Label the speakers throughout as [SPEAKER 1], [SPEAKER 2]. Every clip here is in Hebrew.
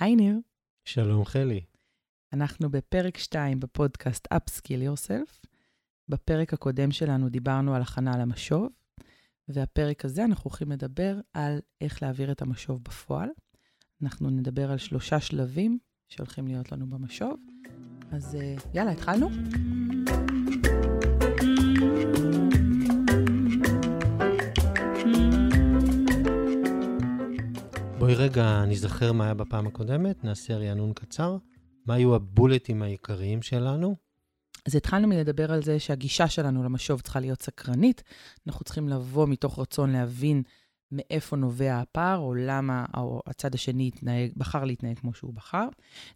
[SPEAKER 1] היי ניר.
[SPEAKER 2] שלום חלי.
[SPEAKER 1] אנחנו בפרק 2 בפודקאסט Upskill Yourself. בפרק הקודם שלנו דיברנו על הכנה למשוב, והפרק הזה אנחנו הולכים לדבר על איך להעביר את המשוב בפועל. אנחנו נדבר על שלושה שלבים שהולכים להיות לנו במשוב. אז אה, יאללה, התחלנו?
[SPEAKER 2] בואי רגע נזכר מה היה בפעם הקודמת, נעשה רענון קצר. מה היו הבולטים העיקריים שלנו?
[SPEAKER 1] אז התחלנו מלדבר על זה שהגישה שלנו למשוב צריכה להיות סקרנית. אנחנו צריכים לבוא מתוך רצון להבין מאיפה נובע הפער, או למה או הצד השני התנהג, בחר להתנהג כמו שהוא בחר.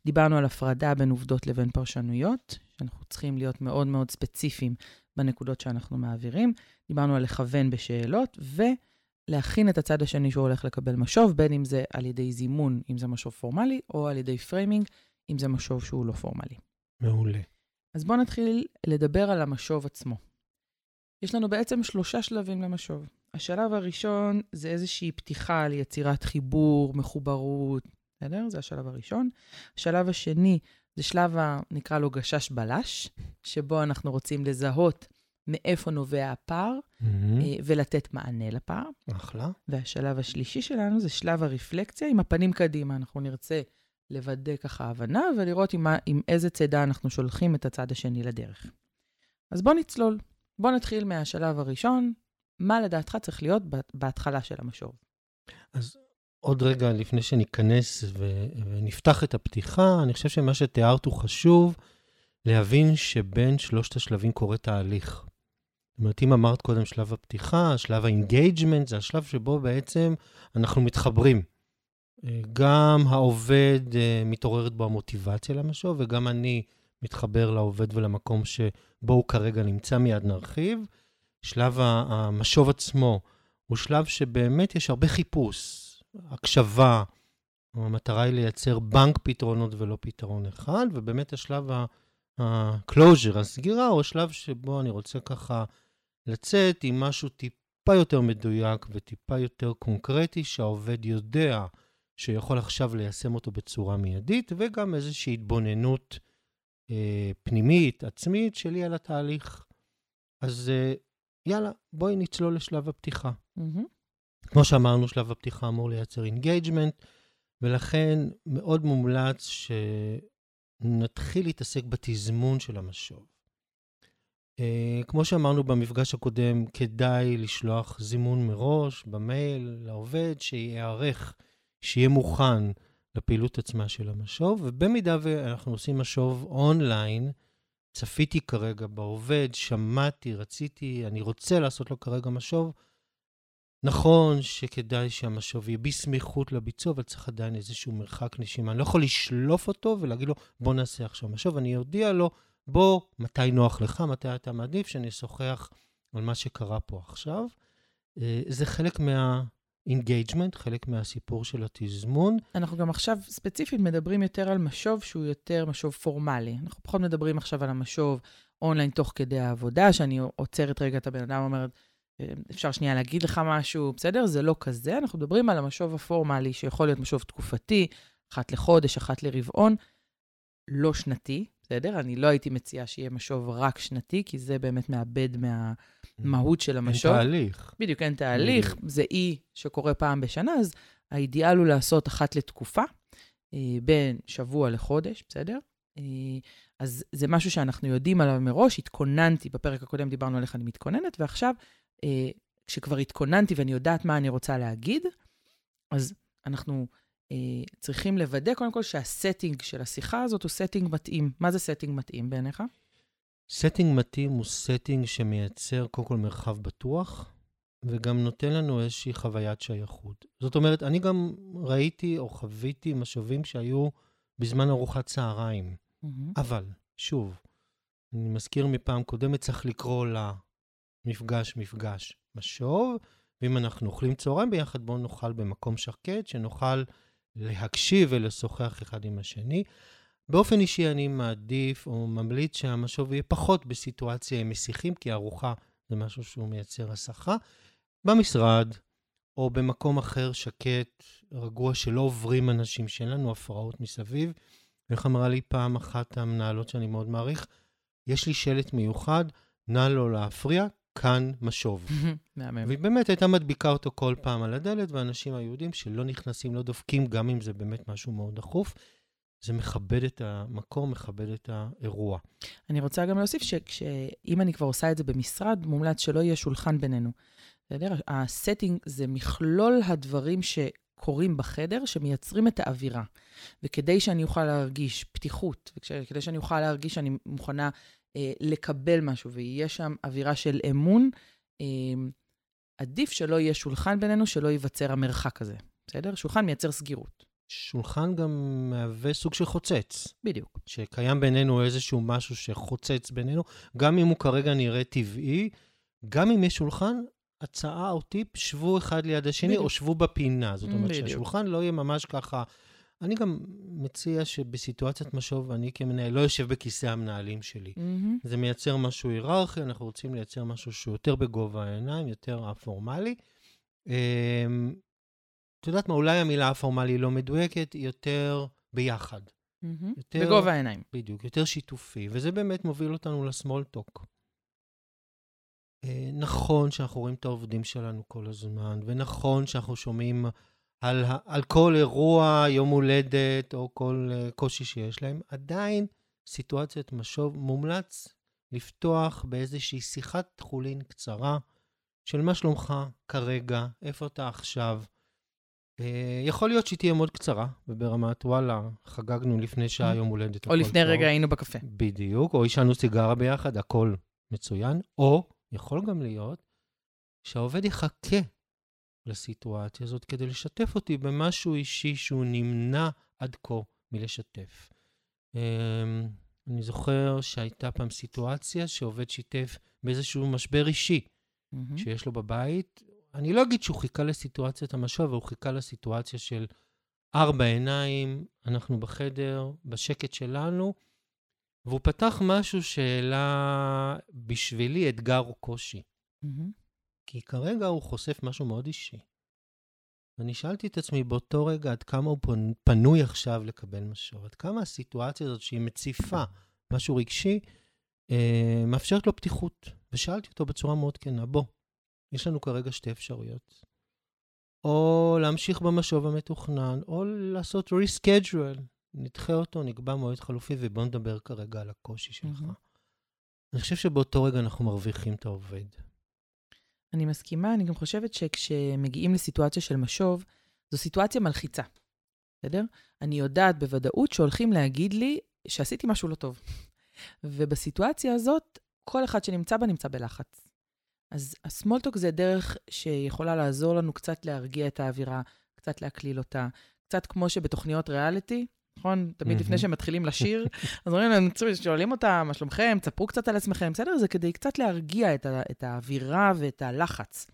[SPEAKER 1] דיברנו על הפרדה בין עובדות לבין פרשנויות, שאנחנו צריכים להיות מאוד מאוד ספציפיים בנקודות שאנחנו מעבירים. דיברנו על לכוון בשאלות, ולהכין את הצד השני שהוא הולך לקבל משוב, בין אם זה על ידי זימון, אם זה משוב פורמלי, או על ידי framing, אם זה משוב שהוא לא פורמלי.
[SPEAKER 2] מעולה.
[SPEAKER 1] אז בואו נתחיל לדבר על המשוב עצמו. יש לנו בעצם שלושה שלבים למשוב. השלב הראשון זה איזושהי פתיחה ליצירת חיבור, מחוברות, בסדר? זה השלב הראשון. השלב השני זה שלב, ה, נקרא לו גשש בלש, שבו אנחנו רוצים לזהות מאיפה נובע הפער mm-hmm. ולתת מענה לפער.
[SPEAKER 2] אחלה.
[SPEAKER 1] והשלב השלישי שלנו זה שלב הרפלקציה עם הפנים קדימה. אנחנו נרצה לוודא ככה הבנה ולראות עם, עם איזה צידה אנחנו שולחים את הצד השני לדרך. אז בוא נצלול. בוא נתחיל מהשלב הראשון. מה לדעתך צריך להיות בהתחלה של המשוב?
[SPEAKER 2] אז עוד רגע לפני שניכנס ו- ונפתח את הפתיחה, אני חושב שמה שתיארת הוא חשוב להבין שבין שלושת השלבים קורה תהליך. זאת אומרת, אם אמרת קודם שלב הפתיחה, שלב ה engagement, זה השלב שבו בעצם אנחנו מתחברים. גם העובד אה, מתעוררת בו המוטיבציה למשוב, וגם אני מתחבר לעובד ולמקום שבו הוא כרגע נמצא, מיד נרחיב. שלב המשוב עצמו הוא שלב שבאמת יש הרבה חיפוש, הקשבה. המטרה היא לייצר בנק פתרונות ולא פתרון אחד, ובאמת השלב ה-closure, הסגירה, הוא השלב שבו אני רוצה ככה לצאת עם משהו טיפה יותר מדויק וטיפה יותר קונקרטי, שהעובד יודע שיכול עכשיו ליישם אותו בצורה מיידית, וגם איזושהי התבוננות אה, פנימית, עצמית, שלי על התהליך. אז אה, יאללה, בואי נצלול לשלב הפתיחה. Mm-hmm. כמו שאמרנו, שלב הפתיחה אמור לייצר engagement, ולכן מאוד מומלץ שנתחיל להתעסק בתזמון של המשוב. Uh, כמו שאמרנו במפגש הקודם, כדאי לשלוח זימון מראש במייל לעובד שייערך שיהיה מוכן לפעילות עצמה של המשוב, ובמידה ואנחנו עושים משוב אונליין, צפיתי כרגע בעובד, שמעתי, רציתי, אני רוצה לעשות לו כרגע משוב, נכון שכדאי שהמשוב יהיה בסמיכות לביצוע, אבל צריך עדיין איזשהו מרחק נשימה. אני לא יכול לשלוף אותו ולהגיד לו, בוא נעשה עכשיו משוב. אני אודיע לו, בוא, מתי נוח לך, מתי אתה מעדיף שאני אשוחח על מה שקרה פה עכשיו. אה, זה חלק מה... engagement, חלק מהסיפור של התזמון.
[SPEAKER 1] אנחנו גם עכשיו ספציפית מדברים יותר על משוב שהוא יותר משוב פורמלי. אנחנו פחות מדברים עכשיו על המשוב אונליין תוך כדי העבודה, שאני עוצרת רגע את הבן אדם ואומרת, אה, אפשר שנייה להגיד לך משהו, בסדר? זה לא כזה. אנחנו מדברים על המשוב הפורמלי, שיכול להיות משוב תקופתי, אחת לחודש, אחת לרבעון, לא שנתי, בסדר? אני לא הייתי מציעה שיהיה משוב רק שנתי, כי זה באמת מאבד מהמהות של המשוב.
[SPEAKER 2] אין תהליך.
[SPEAKER 1] בדיוק, אין תהליך. זה אי שקורה פעם בשנה, אז האידיאל הוא לעשות אחת לתקופה, אה, בין שבוע לחודש, בסדר? אה, אז זה משהו שאנחנו יודעים עליו מראש, התכוננתי, בפרק הקודם דיברנו על איך אני מתכוננת, ועכשיו, אה, כשכבר התכוננתי ואני יודעת מה אני רוצה להגיד, אז אנחנו צריכים לוודא קודם כל שה setting של השיחה הזאת הוא setting מתאים. מה זה setting מתאים בעיניך?
[SPEAKER 2] setting מתאים הוא setting שמייצר קודם כל מרחב בטוח, וגם נותן לנו איזושהי חוויית שייכות. זאת אומרת, אני גם ראיתי או חוויתי משובים שהיו בזמן ארוחת צהריים. Mm-hmm. אבל, שוב, אני מזכיר מפעם קודמת, צריך לקרוא למפגש מפגש משוב, ואם אנחנו אוכלים צהריים ביחד, בואו נאכל במקום שקט, שנוכל להקשיב ולשוחח אחד עם השני. באופן אישי אני מעדיף או ממליץ שהמשוב יהיה פחות בסיטואציה עם מסיחים, כי ארוחה זה משהו שהוא מייצר הסחה. במשרד או במקום אחר שקט, רגוע, שלא עוברים אנשים, שאין לנו הפרעות מסביב. איך אמרה לי פעם אחת המנהלות שאני מאוד מעריך, יש לי שלט מיוחד, נא לא להפריע, כאן משוב.
[SPEAKER 1] מהמם.
[SPEAKER 2] והיא באמת הייתה מדביקה אותו כל פעם על הדלת, ואנשים היהודים שלא נכנסים, לא דופקים, גם אם זה באמת משהו מאוד דחוף. זה מכבד את המקום, מכבד את האירוע.
[SPEAKER 1] אני רוצה גם להוסיף שאם אני כבר עושה את זה במשרד, מומלץ שלא יהיה שולחן בינינו. בסדר? הסטינג זה מכלול הדברים שקורים בחדר, שמייצרים את האווירה. וכדי שאני אוכל להרגיש פתיחות, וכדי שאני אוכל להרגיש שאני מוכנה לקבל משהו, ויהיה שם אווירה של אמון, אה, עדיף שלא יהיה שולחן בינינו, שלא ייווצר המרחק הזה. בסדר? שולחן מייצר סגירות.
[SPEAKER 2] שולחן גם מהווה סוג של חוצץ.
[SPEAKER 1] בדיוק.
[SPEAKER 2] שקיים בינינו איזשהו משהו שחוצץ בינינו, גם אם הוא כרגע נראה טבעי, גם אם יש שולחן, הצעה או טיפ, שבו אחד ליד השני, בדיוק. או שבו בפינה. זאת אומרת, בדיוק. שהשולחן לא יהיה ממש ככה... אני גם מציע שבסיטואציית משוב, אני כמנהל לא יושב בכיסא המנהלים שלי. Mm-hmm. זה מייצר משהו היררכי, אנחנו רוצים לייצר משהו שהוא יותר בגובה העיניים, יותר הפורמלי. אמ, את יודעת מה, אולי המילה הפורמלי לא מדויקת, יותר ביחד.
[SPEAKER 1] Mm-hmm. יותר, בגובה העיניים.
[SPEAKER 2] בדיוק, יותר שיתופי, וזה באמת מוביל אותנו לסמולטוק. אה, נכון שאנחנו רואים את העובדים שלנו כל הזמן, ונכון שאנחנו שומעים על, על כל אירוע, יום הולדת, או כל uh, קושי שיש להם, עדיין סיטואציית משוב מומלץ לפתוח באיזושהי שיחת חולין קצרה של מה שלומך כרגע, איפה אתה עכשיו. Uh, יכול להיות שהיא תהיה מאוד קצרה, וברמת וואלה, חגגנו לפני שעה mm. יום הולדת.
[SPEAKER 1] או לפני רגע היינו בקפה.
[SPEAKER 2] בדיוק, או עישנו סיגרה ביחד, הכל מצוין. או, יכול גם להיות, שהעובד יחכה לסיטואציה הזאת כדי לשתף אותי במשהו אישי שהוא נמנע עד כה מלשתף. אמ, אני זוכר שהייתה פעם סיטואציה שעובד שיתף באיזשהו משבר אישי mm-hmm. שיש לו בבית. אני לא אגיד שהוא חיכה לסיטואציית המשוב, אבל הוא חיכה לסיטואציה של ארבע עיניים, אנחנו בחדר, בשקט שלנו, והוא פתח משהו שהעלה בשבילי אתגר או קושי. Mm-hmm. כי כרגע הוא חושף משהו מאוד אישי. ואני שאלתי את עצמי באותו רגע עד כמה הוא פנוי עכשיו לקבל משוב, עד כמה הסיטואציה הזאת שהיא מציפה משהו רגשי, אה, מאפשרת לו פתיחות. ושאלתי אותו בצורה מאוד כנה, בוא, יש לנו כרגע שתי אפשרויות. או להמשיך במשוב המתוכנן, או לעשות reschedule, נדחה אותו, נקבע מועד חלופי, ובוא נדבר כרגע על הקושי שלך. Mm-hmm. אני חושב שבאותו רגע אנחנו מרוויחים את העובד.
[SPEAKER 1] אני מסכימה, אני גם חושבת שכשמגיעים לסיטואציה של משוב, זו סיטואציה מלחיצה, בסדר? אני יודעת בוודאות שהולכים להגיד לי שעשיתי משהו לא טוב. ובסיטואציה הזאת, כל אחד שנמצא בה נמצא בלחץ. אז הסמולטוק זה דרך שיכולה לעזור לנו קצת להרגיע את האווירה, קצת להקליל אותה. קצת כמו שבתוכניות ריאליטי, נכון? תמיד לפני שהם מתחילים לשיר, אז אומרים להם, שואלים אותם, מה שלומכם? תספרו קצת על עצמכם, בסדר? זה כדי קצת להרגיע את, ה- את האווירה ואת הלחץ.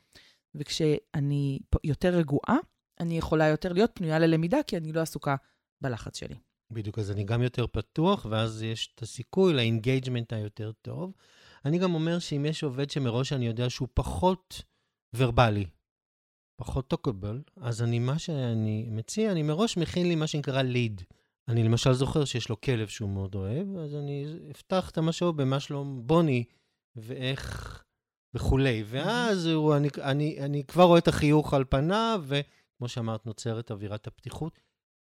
[SPEAKER 1] וכשאני יותר רגועה, אני יכולה יותר להיות פנויה ללמידה, כי אני לא עסוקה בלחץ שלי.
[SPEAKER 2] בדיוק, אז אני גם יותר פתוח, ואז יש את הסיכוי ל engagement היותר טוב. אני גם אומר שאם יש עובד שמראש אני יודע שהוא פחות ורבלי, פחות טוקבל, אז אני, מה שאני מציע, אני מראש מכין לי מה שנקרא ליד. אני למשל זוכר שיש לו כלב שהוא מאוד אוהב, אז אני אפתח את המשוב במה שלום בוני, ואיך וכולי. ואז הוא, אני, אני, אני כבר רואה את החיוך על פניו, וכמו שאמרת, נוצרת אווירת הפתיחות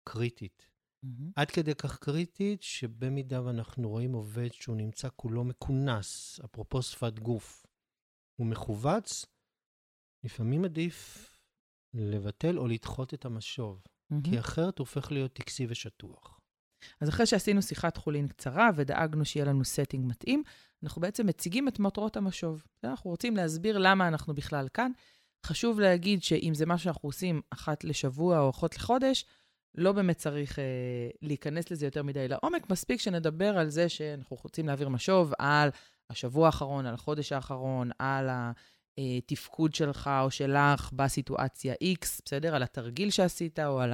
[SPEAKER 2] קריטית. Mm-hmm. עד כדי כך קריטית, שבמידה ואנחנו רואים עובד שהוא נמצא כולו מכונס, אפרופו שפת גוף, הוא מכווץ, לפעמים עדיף לבטל או לדחות את המשוב. Mm-hmm. כי אחרת הוא הופך להיות טקסי ושטוח.
[SPEAKER 1] אז אחרי שעשינו שיחת חולין קצרה ודאגנו שיהיה לנו setting מתאים, אנחנו בעצם מציגים את מטרות המשוב. אנחנו רוצים להסביר למה אנחנו בכלל כאן. חשוב להגיד שאם זה מה שאנחנו עושים אחת לשבוע או אחות לחודש, לא באמת צריך אה, להיכנס לזה יותר מדי לעומק, מספיק שנדבר על זה שאנחנו רוצים להעביר משוב על השבוע האחרון, על החודש האחרון, על התפקוד שלך או שלך בסיטואציה X, בסדר? על התרגיל שעשית או על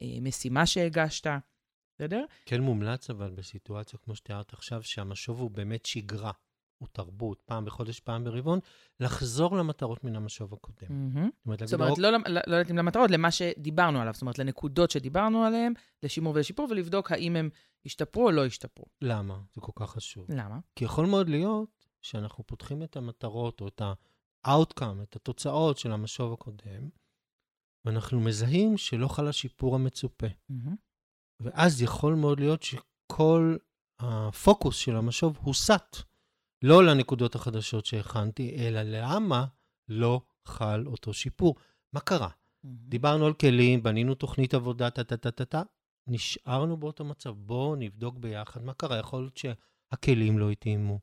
[SPEAKER 1] המשימה שהגשת, בסדר?
[SPEAKER 2] כן מומלץ, אבל בסיטואציה כמו שתיארת עכשיו, שהמשוב הוא באמת שגרה. ותרבות, פעם בחודש, פעם ברבעון, לחזור למטרות מן המשוב הקודם.
[SPEAKER 1] מהמם.
[SPEAKER 2] זאת אומרת,
[SPEAKER 1] זאת אומרת,
[SPEAKER 2] "אוקיי,
[SPEAKER 1] לא, למ- לא להתאים למטרות, למה שדיברנו עליו, זאת אומרת, לנקודות שדיברנו עליהן, לשימור ולשיפור, ולבדוק האם הם השתפרו או לא השתפרו.
[SPEAKER 2] למה זה כל כך חשוב?
[SPEAKER 1] למה?
[SPEAKER 2] כי יכול מאוד להיות שאנחנו פותחים את המטרות או את ה-outcome, את התוצאות של המשוב הקודם, ואנחנו מזהים שלא חל השיפור המצופה.
[SPEAKER 1] מהמם.
[SPEAKER 2] ואז יכול מאוד להיות שכל הפוקוס של המשוב הוסט, לא לנקודות החדשות שהכנתי, אלא למה לא חל אותו שיפור. מה קרה?
[SPEAKER 1] מהמם.
[SPEAKER 2] דיברנו על כלים, בנינו תוכנית עבודה, טה-טה-טה-טה, נשארנו באותו מצב. בואו נבדוק ביחד מה קרה. יכול להיות שהכלים לא התאימו,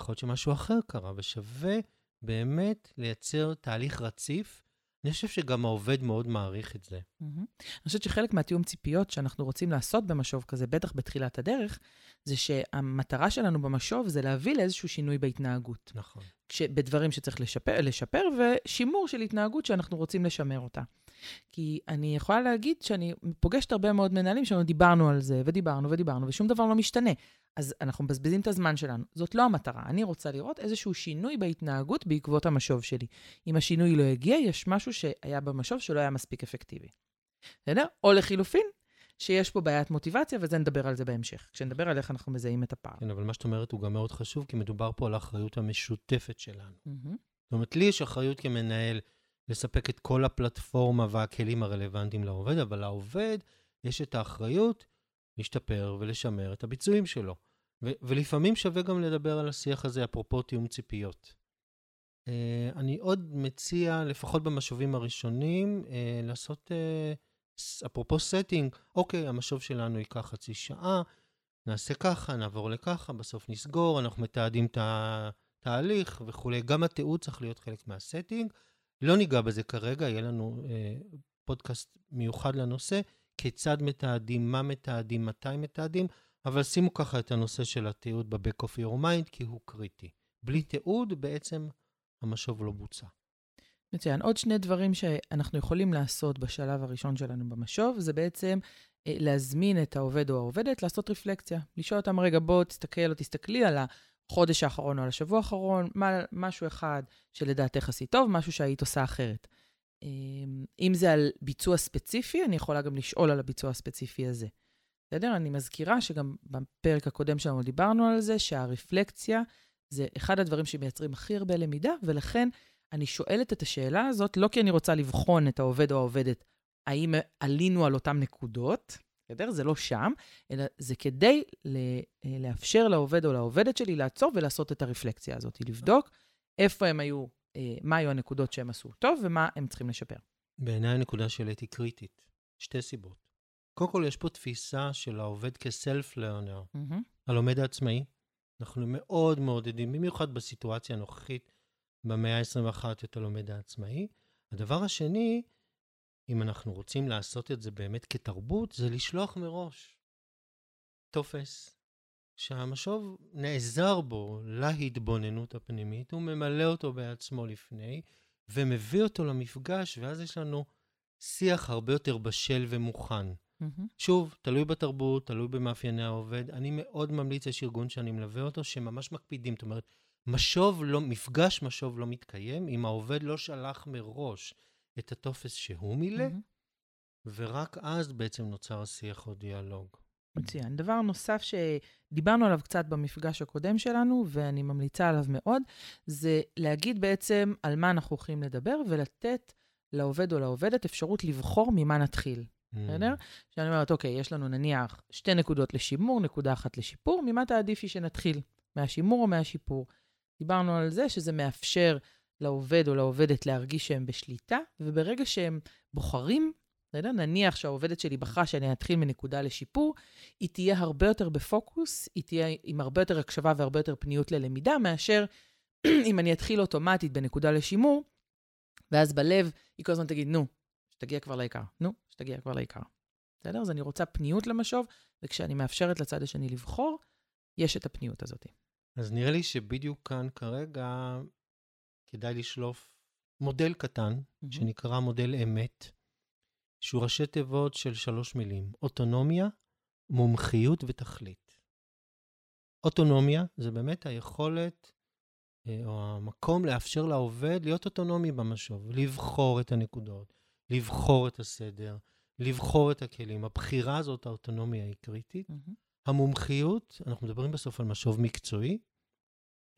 [SPEAKER 2] יכול להיות שמשהו אחר קרה, ושווה באמת לייצר תהליך רציף. אני חושב שגם העובד מאוד מעריך את זה.
[SPEAKER 1] מהמם. אני חושבת שחלק מהתיאום ציפיות שאנחנו רוצים לעשות במשוב כזה, בטח בתחילת הדרך, זה שהמטרה שלנו במשוב זה להביא לאיזשהו שינוי בהתנהגות.
[SPEAKER 2] נכון.
[SPEAKER 1] כש- בדברים שצריך לשפר, לשפר, ושימור של התנהגות שאנחנו רוצים לשמר אותה. כי אני יכולה להגיד שאני פוגשת הרבה מאוד מנהלים שאנחנו דיברנו על זה, ודיברנו ודיברנו, ושום דבר לא משתנה. אז אנחנו מבזבזים את הזמן שלנו. זאת לא המטרה. אני רוצה לראות איזשהו שינוי בהתנהגות בעקבות המשוב שלי. אם השינוי לא הגיע, יש משהו שהיה במשוב שלא היה מספיק אפקטיבי. בסדר? או לחילופין, שיש פה בעיית מוטיבציה, וזה נדבר על זה בהמשך. כשנדבר על איך אנחנו מזהים את הפער.
[SPEAKER 2] כן, אבל מה שאת אומרת הוא גם מאוד חשוב, כי מדובר פה על האחריות המשותפת שלנו.
[SPEAKER 1] מהמם.
[SPEAKER 2] זאת אומרת, לי יש אחריות כמנהל לספק את כל הפלטפורמה והכלים הרלוונטיים לעובד, אבל לעובד יש את האחריות להשתפר ולשמר את הביצועים שלו. ו- ולפעמים שווה גם לדבר על השיח הזה, אפרופו תיאום ציפיות. Uh, אני עוד מציע, לפחות במשובים הראשונים, uh, לעשות, uh, אפרופו setting, אוקיי, המשוב שלנו ייקח חצי שעה, נעשה ככה, נעבור לככה, בסוף נסגור, אנחנו מתעדים את התהליך וכולי. גם התיעוד צריך להיות חלק מהסטינג. לא ניגע בזה כרגע, יהיה לנו אה, פודקאסט מיוחד לנושא, כיצד מתעדים, מה מתעדים, מתי מתעדים, אבל שימו ככה את הנושא של התיעוד ב-back of your mind, כי הוא קריטי. בלי תיעוד, בעצם המשוב לא בוצע.
[SPEAKER 1] מצוין. עוד שני דברים שאנחנו יכולים לעשות בשלב הראשון שלנו במשוב, זה בעצם אה, להזמין את העובד או העובדת לעשות רפלקציה. לשאול אותם, רגע, בוא תסתכל או תסתכלי על החודש האחרון או על השבוע האחרון, מה, משהו אחד שלדעתך עשית טוב, משהו שהיית עושה אחרת. אה, אם זה על ביצוע ספציפי, אני יכולה גם לשאול על הביצוע הספציפי הזה. בסדר? אני מזכירה שגם בפרק הקודם שלנו דיברנו על זה, שהרפלקציה זה אחד הדברים שמייצרים הכי הרבה למידה, ולכן אני שואלת את השאלה הזאת, לא כי אני רוצה לבחון את העובד או העובדת, האם עלינו על אותן נקודות, בסדר? זה לא שם, אלא זה כדי ל- לאפשר לעובד או לעובדת שלי לעצור ולעשות את הרפלקציה הזאת, לבדוק איפה הם היו, אה, מה היו הנקודות שהם עשו טוב ומה הם צריכים לשפר.
[SPEAKER 2] בעיניי הנקודה שהעליתי קריטית. שתי סיבות. קודם כל, יש פה תפיסה של העובד כסלף-לרנר,
[SPEAKER 1] מהמם.
[SPEAKER 2] הלומד העצמאי. אנחנו מאוד מעודדים, במיוחד בסיטואציה הנוכחית, במאה ה-21, את הלומד העצמאי. הדבר השני, אם אנחנו רוצים לעשות את זה באמת כתרבות, זה לשלוח מראש טופס שהמשוב נעזר בו להתבוננות הפנימית, הוא ממלא אותו בעצמו לפני, ומביא אותו למפגש, ואז יש לנו שיח הרבה יותר בשל ומוכן.
[SPEAKER 1] מהמם.
[SPEAKER 2] שוב, תלוי בתרבות, תלוי במאפייני העובד. אני מאוד ממליץ, יש ארגון שאני מלווה אותו, שממש מקפידים. זאת אומרת, משוב לא, מפגש משוב לא מתקיים אם העובד לא שלח מראש את הטופס שהוא מילא,
[SPEAKER 1] מהמם.
[SPEAKER 2] ורק אז בעצם נוצר השיח או דיאלוג.
[SPEAKER 1] מצוין. דבר נוסף שדיברנו עליו קצת במפגש הקודם שלנו, ואני ממליצה עליו מאוד, זה להגיד בעצם על מה אנחנו הולכים לדבר, ולתת לעובד או לעובדת אפשרות לבחור ממה נתחיל. בסדר? שאני אומרת, אוקיי, יש לנו נניח שתי נקודות לשימור, נקודה אחת לשיפור, ממה תעדיפי שנתחיל? מהשימור או מהשיפור? דיברנו על זה שזה מאפשר לעובד או לעובדת להרגיש שהם בשליטה, וברגע שהם בוחרים, בסדר? נניח שהעובדת שלי בחרה שאני אתחיל מנקודה לשיפור, היא תהיה הרבה יותר בפוקוס, היא תהיה עם הרבה יותר הקשבה והרבה יותר פניות ללמידה, מאשר אם אני אתחיל אוטומטית בנקודה לשימור, ואז בלב היא כל הזמן תגיד, נו, שתגיע כבר לעיקר, נו, שתגיע כבר לעיקר. בסדר? אז אני רוצה פניות למשוב, וכשאני מאפשרת לצד השני לבחור, יש את הפניות הזאת.
[SPEAKER 2] אז נראה לי שבדיוק כאן כרגע כדאי לשלוף מודל קטן,
[SPEAKER 1] מהמם.
[SPEAKER 2] שנקרא מודל אמת, שהוא ראשי תיבות של שלוש מילים, אוטונומיה, מומחיות ותכלית. אוטונומיה זה באמת היכולת אה, או המקום לאפשר לעובד להיות אוטונומי במשוב, לבחור את הנקודות, לבחור את הסדר, לבחור את הכלים. הבחירה הזאת, האוטונומיה היא קריטית.
[SPEAKER 1] מהמם.
[SPEAKER 2] המומחיות, אנחנו מדברים בסוף על משוב מקצועי.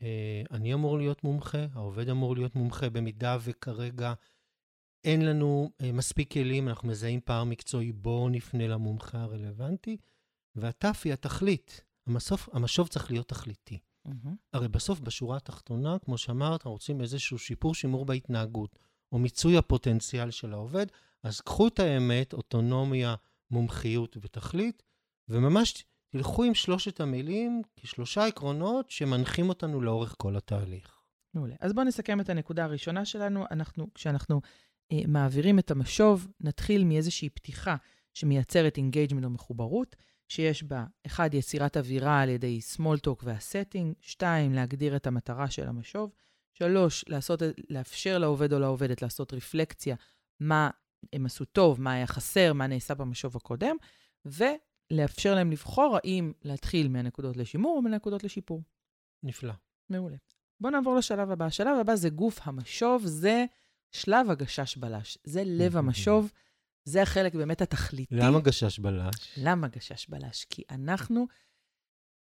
[SPEAKER 2] אה, אני אמור להיות מומחה, העובד אמור להיות מומחה, במידה וכרגע אין לנו אה, מספיק כלים, אנחנו מזהים פער מקצועי, בואו נפנה למומחה הרלוונטי. והתף היא התכלית. המסוף, המשוב צריך להיות תכליתי.
[SPEAKER 1] מהמם.
[SPEAKER 2] הרי בסוף, בשורה התחתונה, כמו שאמרת, אנחנו רוצים איזשהו שיפור, שימור בהתנהגות, או מיצוי הפוטנציאל של העובד, אז קחו את האמת, אוטונומיה, מומחיות ותכלית, וממש תלכו עם שלושת המילים כשלושה עקרונות שמנחים אותנו לאורך כל התהליך.
[SPEAKER 1] מעולה. אז בואו נסכם את הנקודה הראשונה שלנו. אנחנו, כשאנחנו מעבירים את המשוב, נתחיל מאיזושהי פתיחה שמייצרת engagement או מחוברות, שיש בה, אחד, יצירת אווירה על ידי small talk וה setting, שתיים, להגדיר את המטרה של המשוב, שלוש, לעשות, לאפשר לעובד או לעובדת לעשות רפלקציה, מה הם עשו טוב, מה היה חסר, מה נעשה במשוב הקודם, ולאפשר להם לבחור האם להתחיל מהנקודות לשימור או מהנקודות לשיפור.
[SPEAKER 2] נפלא.
[SPEAKER 1] מעולה. בואו נעבור לשלב הבא. השלב הבא זה גוף המשוב, זה שלב הגשש בלש. זה לב המשוב, זה החלק באמת התכליתי.
[SPEAKER 2] למה גשש בלש?
[SPEAKER 1] למה גשש בלש? כי אנחנו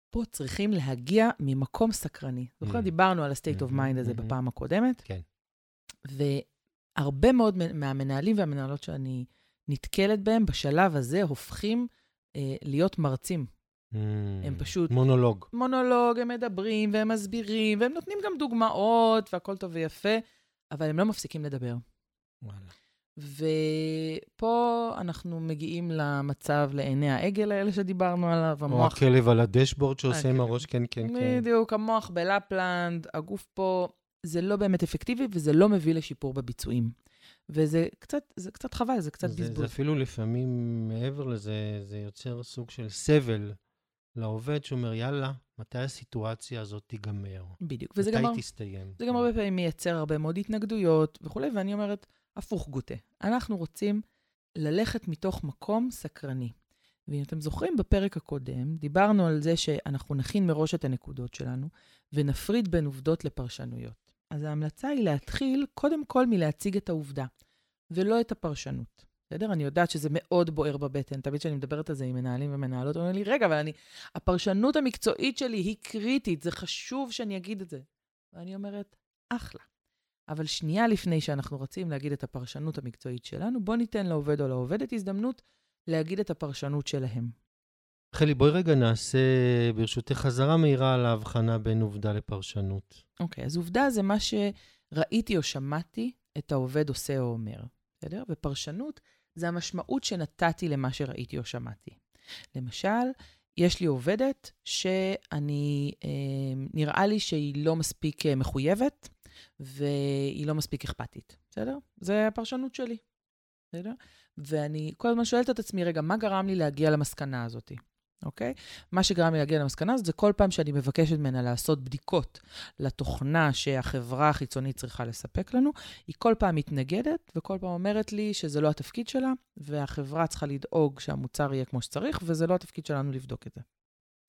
[SPEAKER 1] פה צריכים להגיע ממקום סקרני. זוכר,
[SPEAKER 2] Mm.
[SPEAKER 1] דיברנו על ה-state of mind הזה. בפעם הקודמת?
[SPEAKER 2] כן.
[SPEAKER 1] והרבה מאוד מהמנהלים והמנהלות שאני נתקלת בהם, בשלב הזה הופכים אה, להיות מרצים. הם פשוט-
[SPEAKER 2] מונולוג.
[SPEAKER 1] מונולוג, הם מדברים והם מסבירים, והם נותנים גם דוגמאות, והכל טוב ויפה, אבל הם לא מפסיקים לדבר.
[SPEAKER 2] וואלה.
[SPEAKER 1] ופה אנחנו מגיעים למצב לעיני העגל האלה שדיברנו עליו,
[SPEAKER 2] או
[SPEAKER 1] המוח...
[SPEAKER 2] הכלב על הדשבורד שעושה עם. הראש, כן, כן, כן.
[SPEAKER 1] בדיוק, המוח בלפלנד, הגוף פה, זה לא באמת אפקטיבי וזה לא מביא לשיפור בביצועים. וזה קצת, זה קצת חבל, זה קצת
[SPEAKER 2] זה- זה
[SPEAKER 1] בזבוז.
[SPEAKER 2] אפילו לפעמים, מעבר לזה, זה יוצר סוג של סבל לעובד שאומר, יאללה, מתי הסיטואציה הזאת תיגמר?
[SPEAKER 1] בדיוק, וזה גם,
[SPEAKER 2] מתי
[SPEAKER 1] הר-
[SPEAKER 2] היא תסתיים?
[SPEAKER 1] זה גם הרבה פעמים מייצר הרבה מאוד התנגדויות וכולי, ואני אומרת, הפוך גוטה. אנחנו רוצים ללכת מתוך מקום סקרני. ואם אתם זוכרים, בפרק הקודם דיברנו על זה שאנחנו נכין מראש את הנקודות שלנו ונפריד בין עובדות לפרשנויות. אז ההמלצה היא להתחיל קודם כל מלהציג את העובדה, ולא את הפרשנות. בסדר? אני יודעת שזה מאוד בוער בבטן. תמיד כשאני מדברת על זה עם מנהלים ומנהלות, אומרים לי, רגע, אבל אני, הפרשנות המקצועית שלי היא קריטית, זה חשוב שאני אגיד את זה. ואני אומרת, אחלה. אבל שנייה לפני שאנחנו רצים להגיד את הפרשנות המקצועית שלנו, בוא ניתן לעובד או לעובדת הזדמנות להגיד את הפרשנות שלהם.
[SPEAKER 2] חלי, בואי רגע נעשה, ברשותך, חזרה מהירה על ההבחנה בין עובדה לפרשנות.
[SPEAKER 1] אוקיי, אז עובדה זה מה שראיתי או שמעתי את העובד עושה או אומר, בסדר? ופרשנות זה המשמעות שנתתי למה שראיתי או שמעתי. למשל, יש לי עובדת שאני, אה, נראה לי שהיא לא מספיק אה, מחויבת והיא לא מספיק אכפתית, בסדר? זה הפרשנות שלי, בסדר? ואני כל הזמן שואלת את עצמי, רגע, מה גרם לי להגיע למסקנה הזאת, אוקיי? מה שגרם לי להגיע למסקנה הזאת זה כל פעם שאני מבקשת ממנה לעשות בדיקות לתוכנה שהחברה החיצונית צריכה לספק לנו, היא כל פעם מתנגדת וכל פעם אומרת לי שזה לא התפקיד שלה, והחברה צריכה לדאוג שהמוצר יהיה כמו שצריך, וזה לא התפקיד שלנו לבדוק את זה.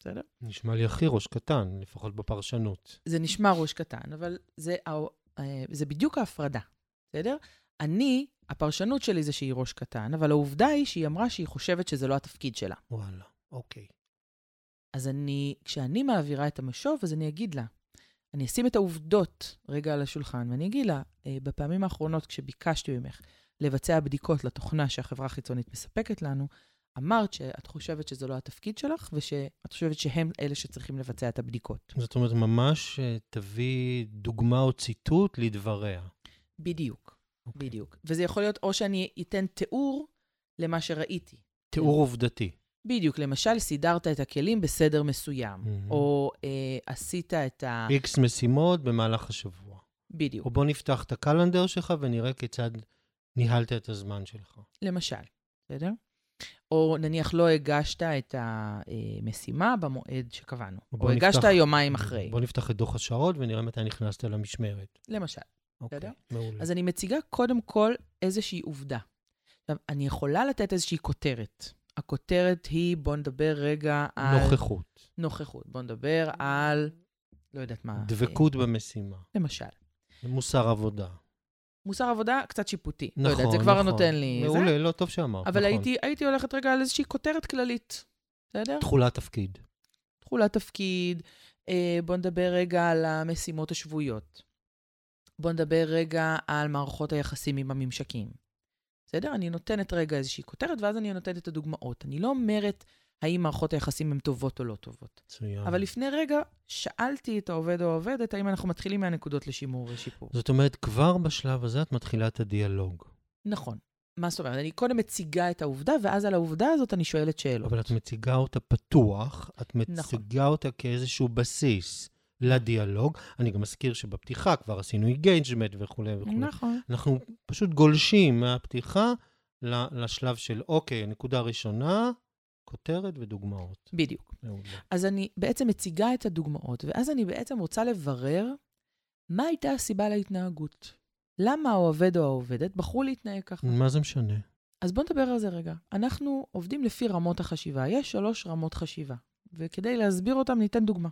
[SPEAKER 1] בסדר?
[SPEAKER 2] נשמע לי הכי ראש קטן, לפחות בפרשנות.
[SPEAKER 1] זה נשמע ראש קטן, אבל זה, אה, זה בדיוק ההפרדה, בסדר? אני, הפרשנות שלי זה שהיא ראש קטן, אבל העובדה היא שהיא אמרה שהיא חושבת שזה לא התפקיד שלה.
[SPEAKER 2] וואלה, אוקיי.
[SPEAKER 1] אז אני, כשאני מעבירה את המשוב, אז אני אגיד לה, אני אשים את העובדות רגע על השולחן, ואני אגיד לה, "אה, בפעמים האחרונות כשביקשתי ממך לבצע בדיקות לתוכנה שהחברה החיצונית מספקת לנו, אמרת שאת חושבת שזה לא התפקיד שלך, ושאת חושבת שהם אלה שצריכים לבצע את הבדיקות.
[SPEAKER 2] זאת אומרת, ממש אה, תביא דוגמה או ציטוט לדבריה.
[SPEAKER 1] בדיוק,
[SPEAKER 2] אוקיי.
[SPEAKER 1] בדיוק. וזה יכול להיות או שאני אתן תיאור למה שראיתי.
[SPEAKER 2] תיאור עובדתי.
[SPEAKER 1] בדיוק, למשל, סידרת את הכלים בסדר מסוים,
[SPEAKER 2] Mhm.
[SPEAKER 1] או אה, עשית את ה...
[SPEAKER 2] איקס משימות במהלך השבוע.
[SPEAKER 1] בדיוק,
[SPEAKER 2] או בוא נפתח את הקלנדר שלך ונראה כיצד ניהלת את הזמן שלך.
[SPEAKER 1] למשל, בסדר? או נניח לא הגשת את המשימה במועד שקבענו,
[SPEAKER 2] או
[SPEAKER 1] הגשת
[SPEAKER 2] נפתח-
[SPEAKER 1] יומיים אחרי,
[SPEAKER 2] בוא נפתח את דוח השעות ונראה מתי נכנסת למשמרת.
[SPEAKER 1] למשל.
[SPEAKER 2] אוקיי,
[SPEAKER 1] בסדר?
[SPEAKER 2] מעולה.
[SPEAKER 1] אז אני מציגה קודם כל איזושהי עובדה. עכשיו, אני יכולה לתת איזושהי כותרת. הכותרת היא, בוא נדבר רגע על...
[SPEAKER 2] נוכחות.
[SPEAKER 1] נוכחות. בוא נדבר על לא יודעת מה.
[SPEAKER 2] דבקות במשימה.
[SPEAKER 1] למשל.
[SPEAKER 2] מוסר עבודה.
[SPEAKER 1] מוסר עבודה קצת שיפוטי.
[SPEAKER 2] נכון,
[SPEAKER 1] לא יודעת, זה כבר
[SPEAKER 2] נכון.
[SPEAKER 1] נותן לי...
[SPEAKER 2] מעולה,
[SPEAKER 1] זה.
[SPEAKER 2] לא, טוב שאמרת,
[SPEAKER 1] אבל
[SPEAKER 2] נכון.
[SPEAKER 1] הייתי, הייתי הולכת רגע על איזושהי כותרת כללית, בסדר?
[SPEAKER 2] תכולת תפקיד.
[SPEAKER 1] תכולת תפקיד, אה, בואו נדבר רגע על המשימות השבועיות. בואו נדבר רגע על מערכות היחסים עם הממשקים. בסדר? אני נותנת רגע איזושהי כותרת, ואז אני נותנת את הדוגמאות. אני לא אומרת האם מערכות היחסים הן טובות או לא טובות.
[SPEAKER 2] מצוין.
[SPEAKER 1] אבל לפני רגע שאלתי את העובד או העובדת, האם אנחנו מתחילים מהנקודות לשימור ושיפור.
[SPEAKER 2] זאת אומרת, כבר בשלב הזה את מתחילה את הדיאלוג.
[SPEAKER 1] נכון. מה זאת אומרת? אני קודם מציגה את העובדה, ואז על העובדה הזאת אני שואלת שאלות.
[SPEAKER 2] אבל את מציגה אותה פתוח, את
[SPEAKER 1] נכון.
[SPEAKER 2] מציגה אותה כאיזשהו בסיס לדיאלוג. אני גם מזכיר שבפתיחה כבר עשינו engagement וכולי וכולי.
[SPEAKER 1] נכון.
[SPEAKER 2] אנחנו פשוט גולשים מהפתיחה לשלב של, אוקיי, נקודה ראשונה, כותרת ודוגמאות.
[SPEAKER 1] בדיוק.
[SPEAKER 2] מעולה.
[SPEAKER 1] אז אני בעצם מציגה את הדוגמאות, ואז אני בעצם רוצה לברר מה הייתה הסיבה להתנהגות. למה העובד או העובדת בחרו להתנהג ככה?
[SPEAKER 2] מה זה משנה?
[SPEAKER 1] אז בואו נדבר על זה רגע. אנחנו עובדים לפי רמות החשיבה. יש שלוש רמות חשיבה, וכדי להסביר אותם ניתן דוגמה.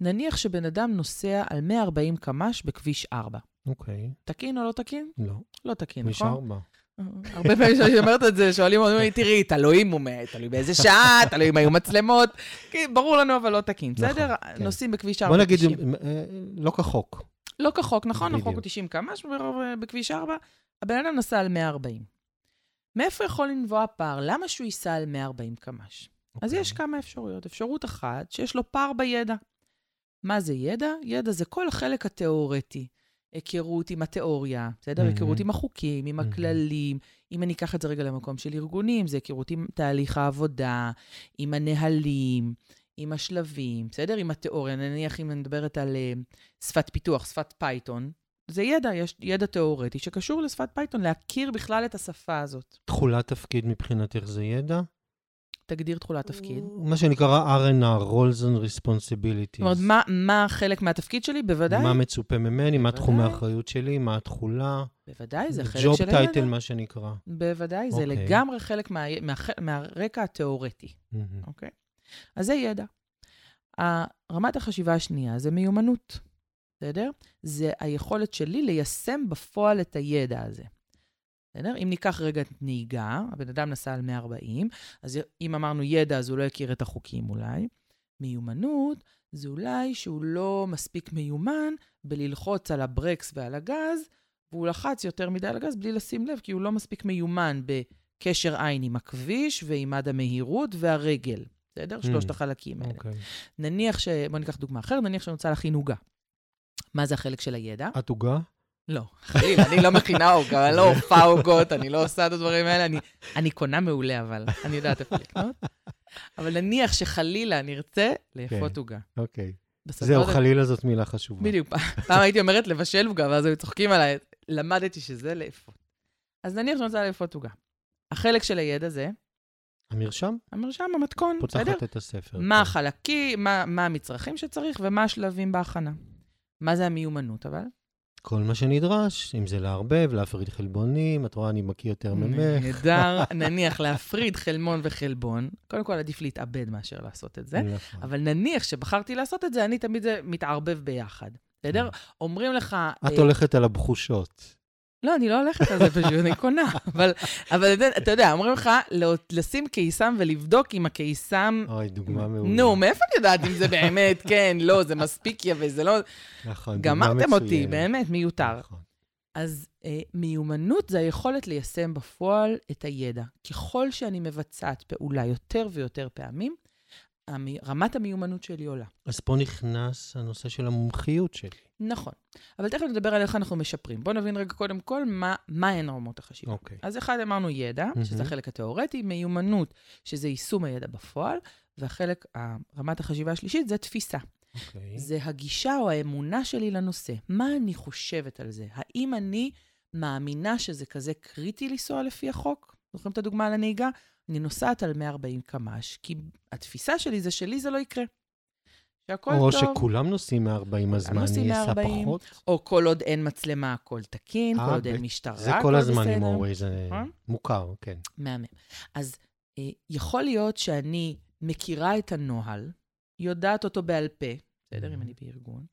[SPEAKER 1] נניח שבן אדם נוסע על 140 קמ"ש בכביש 4.
[SPEAKER 2] אוקיי,
[SPEAKER 1] תקין או לא תקין?
[SPEAKER 2] לא.
[SPEAKER 1] לא תקין,
[SPEAKER 2] כביש
[SPEAKER 1] נכון?
[SPEAKER 2] ארבע.
[SPEAKER 1] הרבה פעמים כשאני אומרת את זה, שואלים אותי, תראי, תלוי אם הוא מת, תלוי באיזה שעה, תלוי אם היו מצלמות. ברור לנו, אבל לא תקין,
[SPEAKER 2] נכון,
[SPEAKER 1] בסדר?
[SPEAKER 2] כן.
[SPEAKER 1] נוסעים בכביש 4
[SPEAKER 2] בוא נגיד,
[SPEAKER 1] 90.
[SPEAKER 2] אה, לא כחוק.
[SPEAKER 1] לא כחוק, נכון? החוק הוא
[SPEAKER 2] בדיוק.
[SPEAKER 1] 90 קמ"ש בכביש 4, הבן אדם נסע על 140. מאיפה יכול לנבוע פער? למה שהוא ייסע על 140 קמ"ש? אז
[SPEAKER 2] אוקיי.
[SPEAKER 1] יש כמה אפשרויות. אפשרות אחת, שיש לו פער בידע. מה זה ידע? ידע זה כל החלק התיאורטי. היכרות עם התיאוריה, בסדר?
[SPEAKER 2] מהמם.
[SPEAKER 1] היכרות עם החוקים, עם
[SPEAKER 2] מהמם.
[SPEAKER 1] הכללים. אם אני אקח את זה רגע למקום של ארגונים, זה היכרות עם תהליך העבודה, עם הנהלים, עם השלבים, בסדר? עם התיאוריה. נניח אם אני מדברת על uh, שפת פיתוח, שפת פייתון, זה ידע, יש ידע תיאורטי שקשור לשפת פייתון, להכיר בכלל את השפה הזאת.
[SPEAKER 2] תכולת תפקיד מבחינתך זה ידע?
[SPEAKER 1] תגדיר תכולת תפקיד.
[SPEAKER 2] מה שנקרא R&R, Roles and Responsibilities.
[SPEAKER 1] זאת אומרת, מה, מה חלק מהתפקיד שלי? בוודאי.
[SPEAKER 2] מה מצופה ממני, מה תחומי
[SPEAKER 1] בוודאי.
[SPEAKER 2] האחריות שלי, מה התכולה.
[SPEAKER 1] בוודאי, זה חלק
[SPEAKER 2] job
[SPEAKER 1] של הידע.
[SPEAKER 2] title, מה שנקרא.
[SPEAKER 1] בוודאי, זה
[SPEAKER 2] אוקיי.
[SPEAKER 1] לגמרי חלק מה, מה, מהרקע התיאורטי. אוקיי? אז זה ידע. רמת החשיבה השנייה זה מיומנות, בסדר? זה היכולת שלי ליישם בפועל את הידע הזה. בסדר? אם ניקח רגע את נהיגה, הבן אדם נסע על 140, אז אם אמרנו ידע, אז הוא לא יכיר את החוקים אולי. מיומנות זה אולי שהוא לא מספיק מיומן בללחוץ על הברקס ועל הגז, והוא לחץ יותר מדי על הגז בלי לשים לב, כי הוא לא מספיק מיומן בקשר עין עם הכביש ועם מד המהירות והרגל. בסדר?
[SPEAKER 2] Mm.
[SPEAKER 1] שלושת החלקים האלה.
[SPEAKER 2] אוקיי.
[SPEAKER 1] נניח ש... בואו ניקח דוגמה אחרת, נניח שאני רוצה להכין עוגה. מה זה החלק של הידע?
[SPEAKER 2] את עוגה?
[SPEAKER 1] לא, חלילה, אני לא מכינה עוגה, אני לא אופה עוגות, אני לא עושה את הדברים האלה, אני, אני קונה מעולה, אבל אני יודעת איפה לקנות. אבל נניח שחלילה אני ארצה לאפות
[SPEAKER 2] כן.
[SPEAKER 1] עוגה.
[SPEAKER 2] אוקיי. זהו,
[SPEAKER 1] של-
[SPEAKER 2] חלילה זאת מילה חשובה.
[SPEAKER 1] בדיוק. פעם הייתי אומרת לבשל עוגה, ואז היו צוחקים עליי. למדתי שזה לאפות. אז נניח שאני רוצה לאפות עוגה. החלק של הידע זה
[SPEAKER 2] המרשם?
[SPEAKER 1] המרשם, המתכון, בסדר?
[SPEAKER 2] פותחת את הספר.
[SPEAKER 1] מה
[SPEAKER 2] כן.
[SPEAKER 1] החלקים, מה, מה המצרכים שצריך ומה השלבים בהכנה. מה זה המיומנות, אבל?
[SPEAKER 2] כל מה שנדרש, אם זה לערבב, להפריד חלבונים, את רואה, אני מכיר יותר ממך.
[SPEAKER 1] נהדר, נניח להפריד חלמון וחלבון. קודם כל, עדיף להתאבד מאשר לעשות את זה.
[SPEAKER 2] נכון.
[SPEAKER 1] אבל נניח שבחרתי לעשות את זה, אני תמיד זה מתערבב ביחד. בסדר? אומרים לך...
[SPEAKER 2] את
[SPEAKER 1] אה,
[SPEAKER 2] הולכת על הבחושות.
[SPEAKER 1] לא, אני לא הולכת על זה פשוט, אני קונה. אבל, אבל אתה- יודע, אומרים לך לא- לשים קיסם ולבדוק אם הקיסם...
[SPEAKER 2] אוי, דוגמה מעולה.
[SPEAKER 1] נו, מאיפה אני יודעת אם זה באמת, כן, לא, זה מספיק יפה, זה לא...
[SPEAKER 2] נכון, דוגמה
[SPEAKER 1] גמרתם אותי,
[SPEAKER 2] מצוינת.
[SPEAKER 1] באמת, מיותר.
[SPEAKER 2] נכון.
[SPEAKER 1] אז אה, מיומנות זה היכולת ליישם בפועל את הידע. ככל שאני מבצעת פעולה יותר ויותר פעמים, המי, רמת המיומנות שלי עולה.
[SPEAKER 2] אז פה נכנס הנושא של המומחיות שלי.
[SPEAKER 1] נכון. אבל תכף נדבר על איך אנחנו משפרים. בואו נבין רגע קודם כל מה, מה הן רמות החשיבה.
[SPEAKER 2] אוקיי.
[SPEAKER 1] אז אחד אמרנו ידע, שזה
[SPEAKER 2] מהמם.
[SPEAKER 1] החלק התיאורטי, מיומנות, שזה יישום הידע בפועל, והחלק, רמת החשיבה השלישית, זה תפיסה.
[SPEAKER 2] אוקיי.
[SPEAKER 1] זה הגישה או האמונה שלי לנושא. מה אני חושבת על זה? האם אני מאמינה שזה כזה קריטי לנסוע לפי החוק? זוכרים את הדוגמה על הנהיגה? אני נוסעת על 140 קמ"ש, כי התפיסה שלי זה שלי זה לא יקרה. שהכל
[SPEAKER 2] או
[SPEAKER 1] טוב,
[SPEAKER 2] שכולם נוסעים מ-40 אז מה, אני אסע
[SPEAKER 1] 140,
[SPEAKER 2] פחות?
[SPEAKER 1] או כל עוד אין מצלמה, הכל תקין,
[SPEAKER 2] אה,
[SPEAKER 1] כל עוד אין
[SPEAKER 2] בט-
[SPEAKER 1] משטרה,
[SPEAKER 2] זה כל הזמן עם. Waze, זה
[SPEAKER 1] נכון?
[SPEAKER 2] מוכר, כן.
[SPEAKER 1] מהמם. אז אה, יכול להיות שאני מכירה את הנוהל, יודעת אותו בעל פה, בסדר? אם. אני בארגון.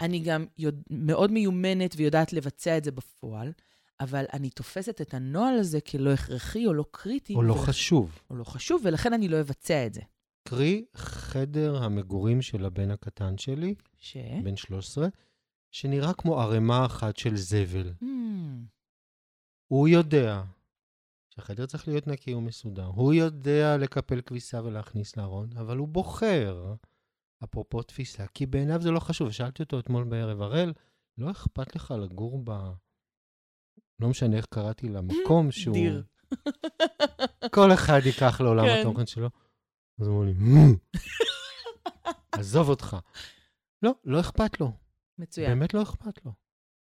[SPEAKER 1] אני גם יודע, מאוד מיומנת ויודעת לבצע את זה בפועל, אבל אני תופסת את הנוהל הזה כלא הכרחי או לא קריטי.
[SPEAKER 2] או לא
[SPEAKER 1] ולכ-
[SPEAKER 2] חשוב.
[SPEAKER 1] או לא חשוב, ולכן אני לא אבצע את זה.
[SPEAKER 2] קרי, חדר המגורים של הבן הקטן שלי,
[SPEAKER 1] ש...
[SPEAKER 2] בן 13, שנראה כמו ערימה אחת של זבל.
[SPEAKER 1] Hmm,
[SPEAKER 2] הוא יודע שהחדר צריך להיות נקי ומסודר. הוא יודע לקפל כביסה ולהכניס לארון, אבל הוא בוחר, אפרופו תפיסה, כי בעיניו זה לא חשוב. שאלתי אותו אתמול בערב, הראל, לא אכפת לך לגור ב... לא משנה איך קראתי למקום שהוא...
[SPEAKER 1] דיר.
[SPEAKER 2] כל אחד ייקח לעולם
[SPEAKER 1] כן.
[SPEAKER 2] התוכן שלו. אז הוא אמר לי. עזוב אותך. לא, לא אכפת לו.
[SPEAKER 1] מצוין.
[SPEAKER 2] באמת לא אכפת לו.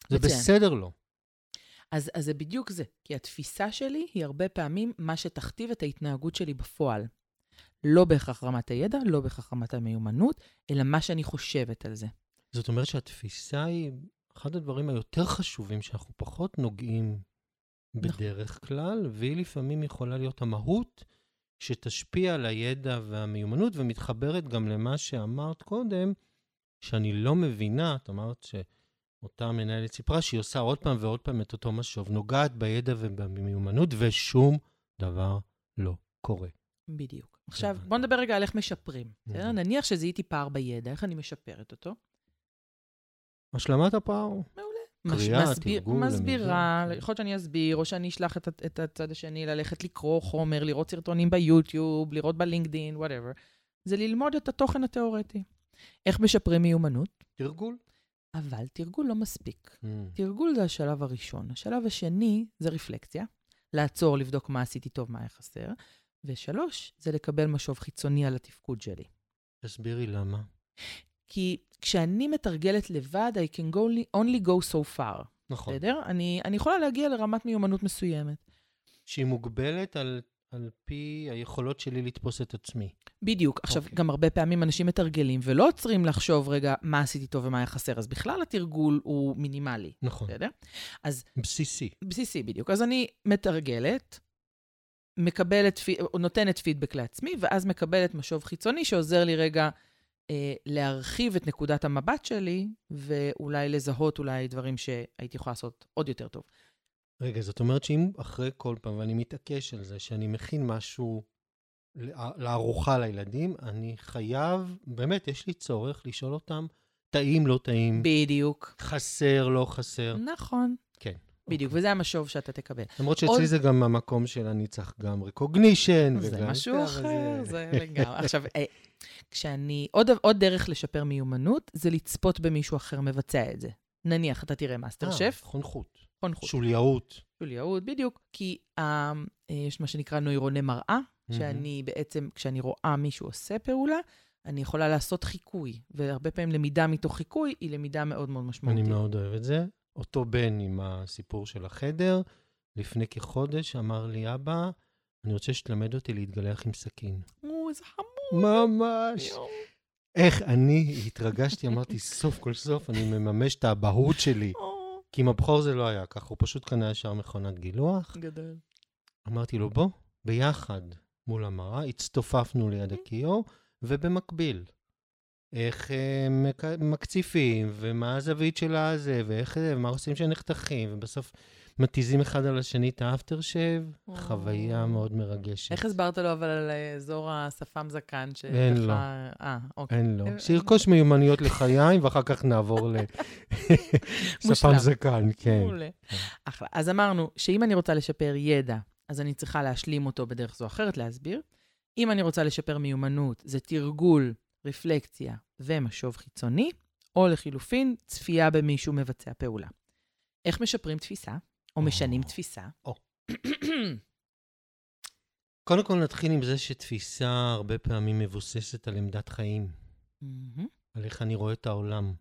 [SPEAKER 2] זה
[SPEAKER 1] מצוין.
[SPEAKER 2] בסדר לו.
[SPEAKER 1] אז, אז זה בדיוק זה, כי התפיסה שלי היא הרבה פעמים מה שתכתיב את ההתנהגות שלי בפועל. לא בהכרח רמת הידע, לא בהכרח רמת המיומנות, אלא מה שאני חושבת על זה.
[SPEAKER 2] זאת אומרת שהתפיסה היא אחד הדברים היותר חשובים שאנחנו פחות נוגעים
[SPEAKER 1] נכון.
[SPEAKER 2] בדרך כלל, והיא לפעמים יכולה להיות המהות שתשפיע על הידע והמיומנות ומתחברת גם למה שאמרת קודם, שאני לא מבינה, את אמרת שאותה מנהלת סיפרה שהיא עושה עוד פעם ועוד פעם את אותו משוב, נוגעת בידע ובמיומנות, ושום דבר לא קורה.
[SPEAKER 1] בדיוק. עכשיו. בוא נדבר רגע על איך משפרים. נניח שזיהיתי פער בידע, איך אני משפרת אותו?
[SPEAKER 2] השלמת הפער.
[SPEAKER 1] מש-
[SPEAKER 2] קריאה,
[SPEAKER 1] מסביר-
[SPEAKER 2] תרגול,
[SPEAKER 1] מסבירה. יכול להיות שאני אסביר, או שאני אשלח את, את הצד השני ללכת לקרוא חומר, לראות סרטונים ביוטיוב, לראות בלינקדין, וואטאבר. זה ללמוד את התוכן התיאורטי. איך משפרים מיומנות?
[SPEAKER 2] תרגול.
[SPEAKER 1] אבל תרגול לא מספיק.
[SPEAKER 2] Mm.
[SPEAKER 1] תרגול זה השלב הראשון. השלב השני זה רפלקציה, לעצור, לבדוק מה עשיתי טוב, מה היה חסר. ושלוש, זה לקבל משוב חיצוני על התפקוד שלי.
[SPEAKER 2] תסבירי למה.
[SPEAKER 1] כי כשאני מתרגלת לבד, I can go, only go so far,
[SPEAKER 2] נכון.
[SPEAKER 1] בסדר? אני, אני יכולה להגיע לרמת מיומנות מסוימת.
[SPEAKER 2] שהיא מוגבלת על, על פי היכולות שלי לתפוס את עצמי.
[SPEAKER 1] בדיוק. עכשיו,
[SPEAKER 2] אוקיי.
[SPEAKER 1] גם הרבה פעמים אנשים מתרגלים ולא עוצרים לחשוב, רגע, מה עשיתי טוב ומה היה חסר, אז בכלל התרגול הוא מינימלי,
[SPEAKER 2] נכון.
[SPEAKER 1] בסדר? אז
[SPEAKER 2] בסיסי.
[SPEAKER 1] בסיסי בדיוק. אז אני מתרגלת, מקבלת, נותנת פידבק לעצמי, ואז מקבלת משוב חיצוני שעוזר לי רגע להרחיב את נקודת המבט שלי, ואולי לזהות אולי דברים שהייתי יכולה לעשות עוד יותר טוב.
[SPEAKER 2] רגע, זאת אומרת שאם אחרי כל פעם, ואני מתעקש על זה, שאני מכין משהו לא- לארוחה לילדים, אני חייב, באמת, יש לי צורך לשאול אותם, טעים, לא טעים,
[SPEAKER 1] בדיוק.
[SPEAKER 2] חסר, לא חסר.
[SPEAKER 1] נכון.
[SPEAKER 2] כן.
[SPEAKER 1] בדיוק,
[SPEAKER 2] אוקיי.
[SPEAKER 1] וזה המשוב שאתה תקבל.
[SPEAKER 2] למרות
[SPEAKER 1] עוד-
[SPEAKER 2] שאצלי זה גם המקום של אני צריך גם recognition.
[SPEAKER 1] זה
[SPEAKER 2] וגם
[SPEAKER 1] משהו
[SPEAKER 2] אבל
[SPEAKER 1] אחר, זה לגמרי. עכשיו, אה, כשאני, עוד, עוד דרך לשפר מיומנות, זה לצפות במישהו אחר מבצע את זה. נניח, אתה תראה מאסטר
[SPEAKER 2] אה,
[SPEAKER 1] שף,
[SPEAKER 2] חונכות.
[SPEAKER 1] חונכות.
[SPEAKER 2] שולייאות.
[SPEAKER 1] שולייאות, בדיוק, כי אה, יש מה שנקרא נוירוני מראה,
[SPEAKER 2] מהמם.
[SPEAKER 1] שאני בעצם, כשאני רואה מישהו עושה פעולה, אני יכולה לעשות חיקוי, והרבה פעמים למידה מתוך חיקוי היא למידה מאוד מאוד
[SPEAKER 2] אני
[SPEAKER 1] משמעותית.
[SPEAKER 2] מאוד אוהב את זה. אותו בן עם הסיפור של החדר, לפני כחודש אמר לי, אבא, אני רוצה שתלמד אותי להתגלח עם סכין.
[SPEAKER 1] או, איזה חמוד.
[SPEAKER 2] ממש. איך אני התרגשתי, אמרתי, סוף כל סוף אני מממש את האבהות שלי. כי עם הבכור זה לא היה ככה, הוא פשוט קנה ישר מכונת גילוח.
[SPEAKER 1] גדול.
[SPEAKER 2] אמרתי לו, בוא, ביחד מול המראה, הצטופפנו ליד הכיור, ובמקביל, איך אה, מק... מקציפים, ומה הזווית של הזה, ואיך זה, ומה עושים שנחתכים, ובסוף מתיזים אחד על השני את האפטר
[SPEAKER 1] או.
[SPEAKER 2] חוויה מאוד מרגשת.
[SPEAKER 1] איך הסברת לו אבל על אה, אזור השפם זקן? שככה-
[SPEAKER 2] אין לו.
[SPEAKER 1] אה, אוקיי.
[SPEAKER 2] אין לו.
[SPEAKER 1] אה,
[SPEAKER 2] שירכוש מיומנויות לחיים, ואחר כך נעבור לשפם. זקן, כן.
[SPEAKER 1] מעולה. אחלה. אז אמרנו שאם אני רוצה לשפר ידע, אז אני צריכה להשלים אותו בדרך זו או אחרת, להסביר. אם אני רוצה לשפר מיומנות, זה תרגול, רפלקציה ומשוב חיצוני, או לחילופין, צפייה במישהו מבצע פעולה. איך משפרים תפיסה, או
[SPEAKER 2] או.
[SPEAKER 1] משנים תפיסה?
[SPEAKER 2] קודם כל נתחיל עם זה שתפיסה הרבה פעמים מבוססת על עמדת חיים. על איך אני רואה את העולם.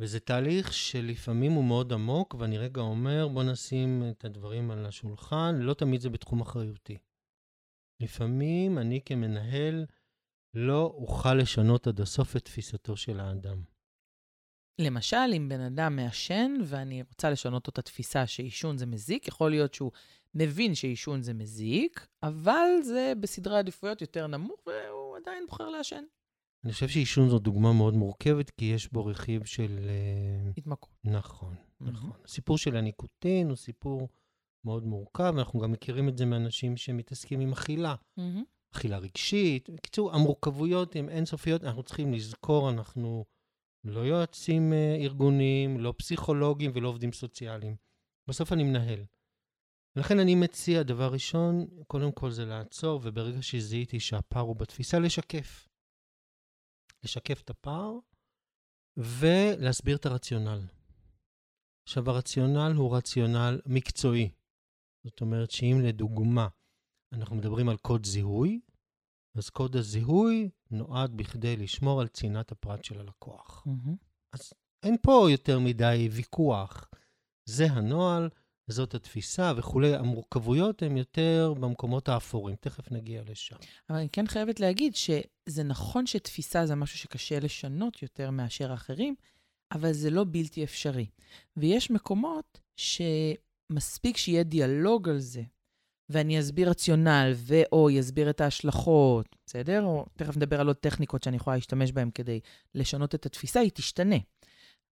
[SPEAKER 2] וזה תהליך שלפעמים הוא מאוד עמוק, ואני רגע אומר, בוא נשים את הדברים על השולחן, לא תמיד זה בתחום אחריותי. לפעמים אני כמנהל לא אוכל לשנות עד הסוף את תפיסתו של האדם.
[SPEAKER 1] למשל, אם בן אדם מעשן ואני רוצה לשנות לו את התפיסה שעישון זה מזיק, יכול להיות שהוא מבין שעישון זה מזיק, אבל זה בסדרי עדיפויות יותר נמוך והוא עדיין בוחר לעשן.
[SPEAKER 2] אני חושב שעישון זו דוגמה מאוד מורכבת, כי יש בו רכיב של... אה,
[SPEAKER 1] התמכרות.
[SPEAKER 2] נכון,
[SPEAKER 1] מהמם.
[SPEAKER 2] נכון. הסיפור של הניקוטין הוא סיפור מאוד מורכב, ואנחנו גם מכירים את זה מאנשים שמתעסקים עם אכילה.
[SPEAKER 1] מהמם.
[SPEAKER 2] אכילה רגשית. בקיצור, המורכבויות הן אינסופיות. אנחנו צריכים לזכור, אנחנו לא יועצים אה, ארגוניים, לא פסיכולוגים ולא עובדים סוציאליים. בסוף אני מנהל. לכן אני מציע, דבר ראשון, קודם כל זה לעצור, וברגע שזיהיתי שהפער הוא בתפיסה, לשקף. לשקף את הפער ולהסביר את הרציונל. עכשיו, הרציונל הוא רציונל מקצועי. זאת אומרת שאם לדוגמה אנחנו מדברים על קוד זיהוי, אז קוד הזיהוי נועד בכדי לשמור על צנעת הפרט של הלקוח.
[SPEAKER 1] מהמם.
[SPEAKER 2] אין פה יותר מדי ויכוח. זה הנוהל, זאת התפיסה וכולי. המורכבויות הן יותר במקומות האפורים. תכף נגיע לשם.
[SPEAKER 1] אבל אני כן חייבת להגיד שזה נכון שתפיסה זה משהו שקשה לשנות יותר מאשר אחרים, אבל זה לא בלתי אפשרי. ויש מקומות שמספיק שיהיה דיאלוג על זה, ואני אסביר רציונל, ו/או יסביר את ההשלכות, בסדר? או תכף נדבר על עוד טכניקות שאני יכולה להשתמש בהן כדי לשנות את התפיסה, היא תשתנה.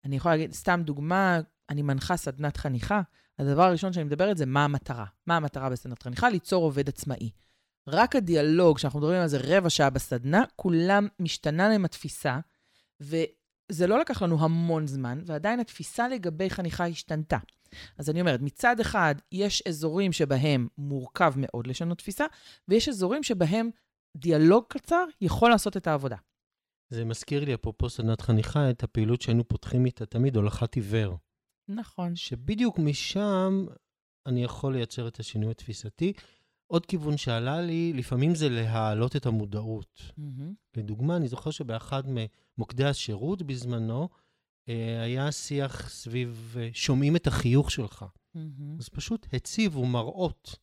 [SPEAKER 1] אני יכולה להגיד, סתם דוגמה, אני מנחה סדנת חניכה, הדבר הראשון שאני מדברת זה מה המטרה. מה המטרה בסדנת חניכה? ליצור עובד עצמאי. רק הדיאלוג, שאנחנו מדברים על זה רבע שעה בסדנה, כולם משתנה להם התפיסה, וזה לא לקח לנו המון זמן, ועדיין התפיסה לגבי חניכה השתנתה. אז אני אומרת, מצד אחד, יש אזורים שבהם מורכב מאוד לשנות תפיסה, ויש אזורים שבהם דיאלוג קצר יכול לעשות את העבודה.
[SPEAKER 2] זה מזכיר לי, אפרופו סדנת חניכה, את הפעילות שהיינו פותחים איתה תמיד, הולכת עיוור.
[SPEAKER 1] נכון.
[SPEAKER 2] שבדיוק משם אני יכול לייצר את השינוי התפיסתי. עוד כיוון שעלה לי, לפעמים זה להעלות את המודעות.
[SPEAKER 1] מהמם.
[SPEAKER 2] לדוגמה, אני זוכר שבאחד ממוקדי השירות בזמנו, היה שיח סביב אה, שומעים את החיוך שלך.
[SPEAKER 1] מהמם.
[SPEAKER 2] אז פשוט הציבו מראות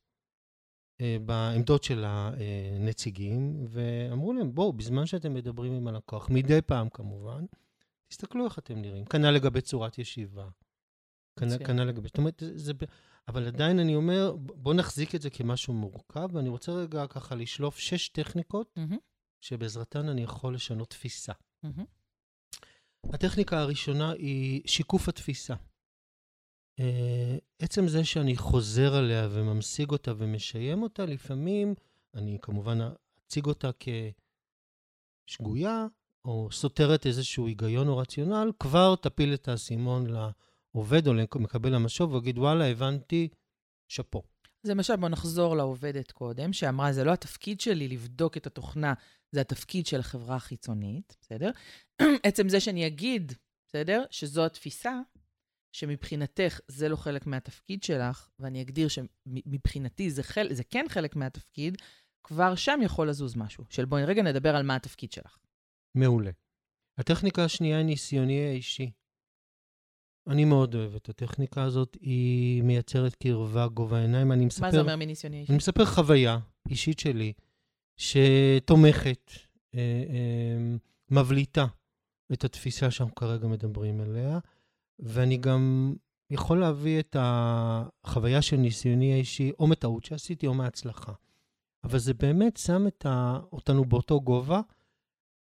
[SPEAKER 2] אה, בעמדות של הנציגים, ואמרו להם, בואו, בזמן שאתם מדברים עם הלקוח, מדי פעם כמובן, תסתכלו איך אתם נראים. כנ"ל לגבי צורת ישיבה. כנ"ל
[SPEAKER 1] מצוין.
[SPEAKER 2] כנ"ל לגבי... זאת אומרת, זה... אבל עדיין אני אומר, בואו נחזיק את זה כמשהו מורכב, ואני רוצה רגע ככה לשלוף שש טכניקות
[SPEAKER 1] מהמם.
[SPEAKER 2] שבעזרתן אני יכול לשנות תפיסה. הטכניקה הראשונה היא שיקוף התפיסה. אה, עצם זה שאני חוזר עליה וממשיג אותה ומשיים אותה, לפעמים אני כמובן אציג אותה כשגויה, או סותרת איזשהו היגיון או רציונל, כבר תפיל את האסימון לעובד או למקבל המשוב ויגיד, וואלה, הבנתי, שאפו.
[SPEAKER 1] אז למשל, בואו נחזור לעובדת קודם, שאמרה, זה לא התפקיד שלי לבדוק את התוכנה, זה התפקיד של החברה החיצונית, בסדר? עצם זה שאני אגיד, בסדר? שזו התפיסה, שמבחינתך זה לא חלק מהתפקיד שלך, ואני אגדיר שמבחינתי זה, חל... זה כן חלק מהתפקיד, כבר שם יכול לזוז משהו. של בואי רגע נדבר על מה התפקיד שלך.
[SPEAKER 2] מעולה. הטכניקה השנייה היא ניסיוני האישי. אני מאוד אוהב את הטכניקה הזאת, היא מייצרת קרבה, גובה העיניים. אני מספר...
[SPEAKER 1] מה זה אומר מניסיוני אישי?
[SPEAKER 2] אני מספר חוויה אישית שלי, שתומכת, אה, אה, מבליטה את התפיסה שאנחנו כרגע מדברים עליה, ואני גם יכול להביא את החוויה של ניסיוני האישי, או מטעות שעשיתי, או מהצלחה. אבל זה באמת שם ה... אותנו באותו גובה,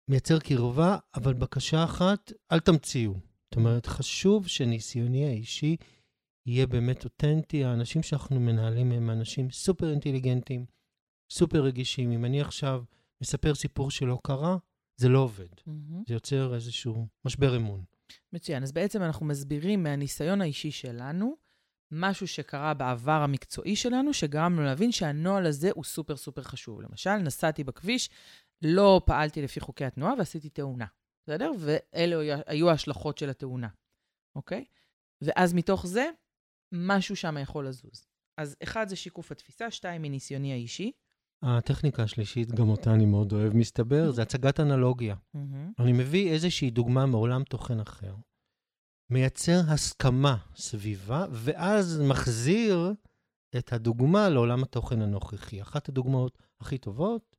[SPEAKER 2] מייצר קרבה, אבל בקשה אחת, אל תמציאו. זאת אומרת, חשוב שניסיוני האישי יהיה באמת אותנטי. האנשים שאנחנו מנהלים הם אנשים סופר אינטליגנטים, סופר רגישים. אם אני עכשיו מספר סיפור שלא קרה, זה לא עובד.
[SPEAKER 1] מהמם.
[SPEAKER 2] זה יוצר איזשהו משבר אמון.
[SPEAKER 1] מצוין. אז בעצם אנחנו מסבירים מהניסיון האישי שלנו, משהו שקרה בעבר המקצועי שלנו, שגרם לנו להבין שהנוהל הזה הוא סופר סופר חשוב. למשל, נסעתי בכביש, לא פעלתי לפי חוקי התנועה ועשיתי תאונה, בסדר? ואלה היו ההשלכות של התאונה, אוקיי? ואז מתוך זה, משהו שם יכול לזוז. אז אחד זה שיקוף התפיסה, שתיים מניסיוני האישי.
[SPEAKER 2] הטכניקה השלישית, גם אותה אני מאוד אוהב, מסתבר, זה הצגת אנלוגיה. אני מביא איזושהי דוגמה מעולם תוכן אחר, מייצר הסכמה סביבה, ואז מחזיר את הדוגמה לעולם התוכן הנוכחי. אחת הדוגמאות הכי טובות,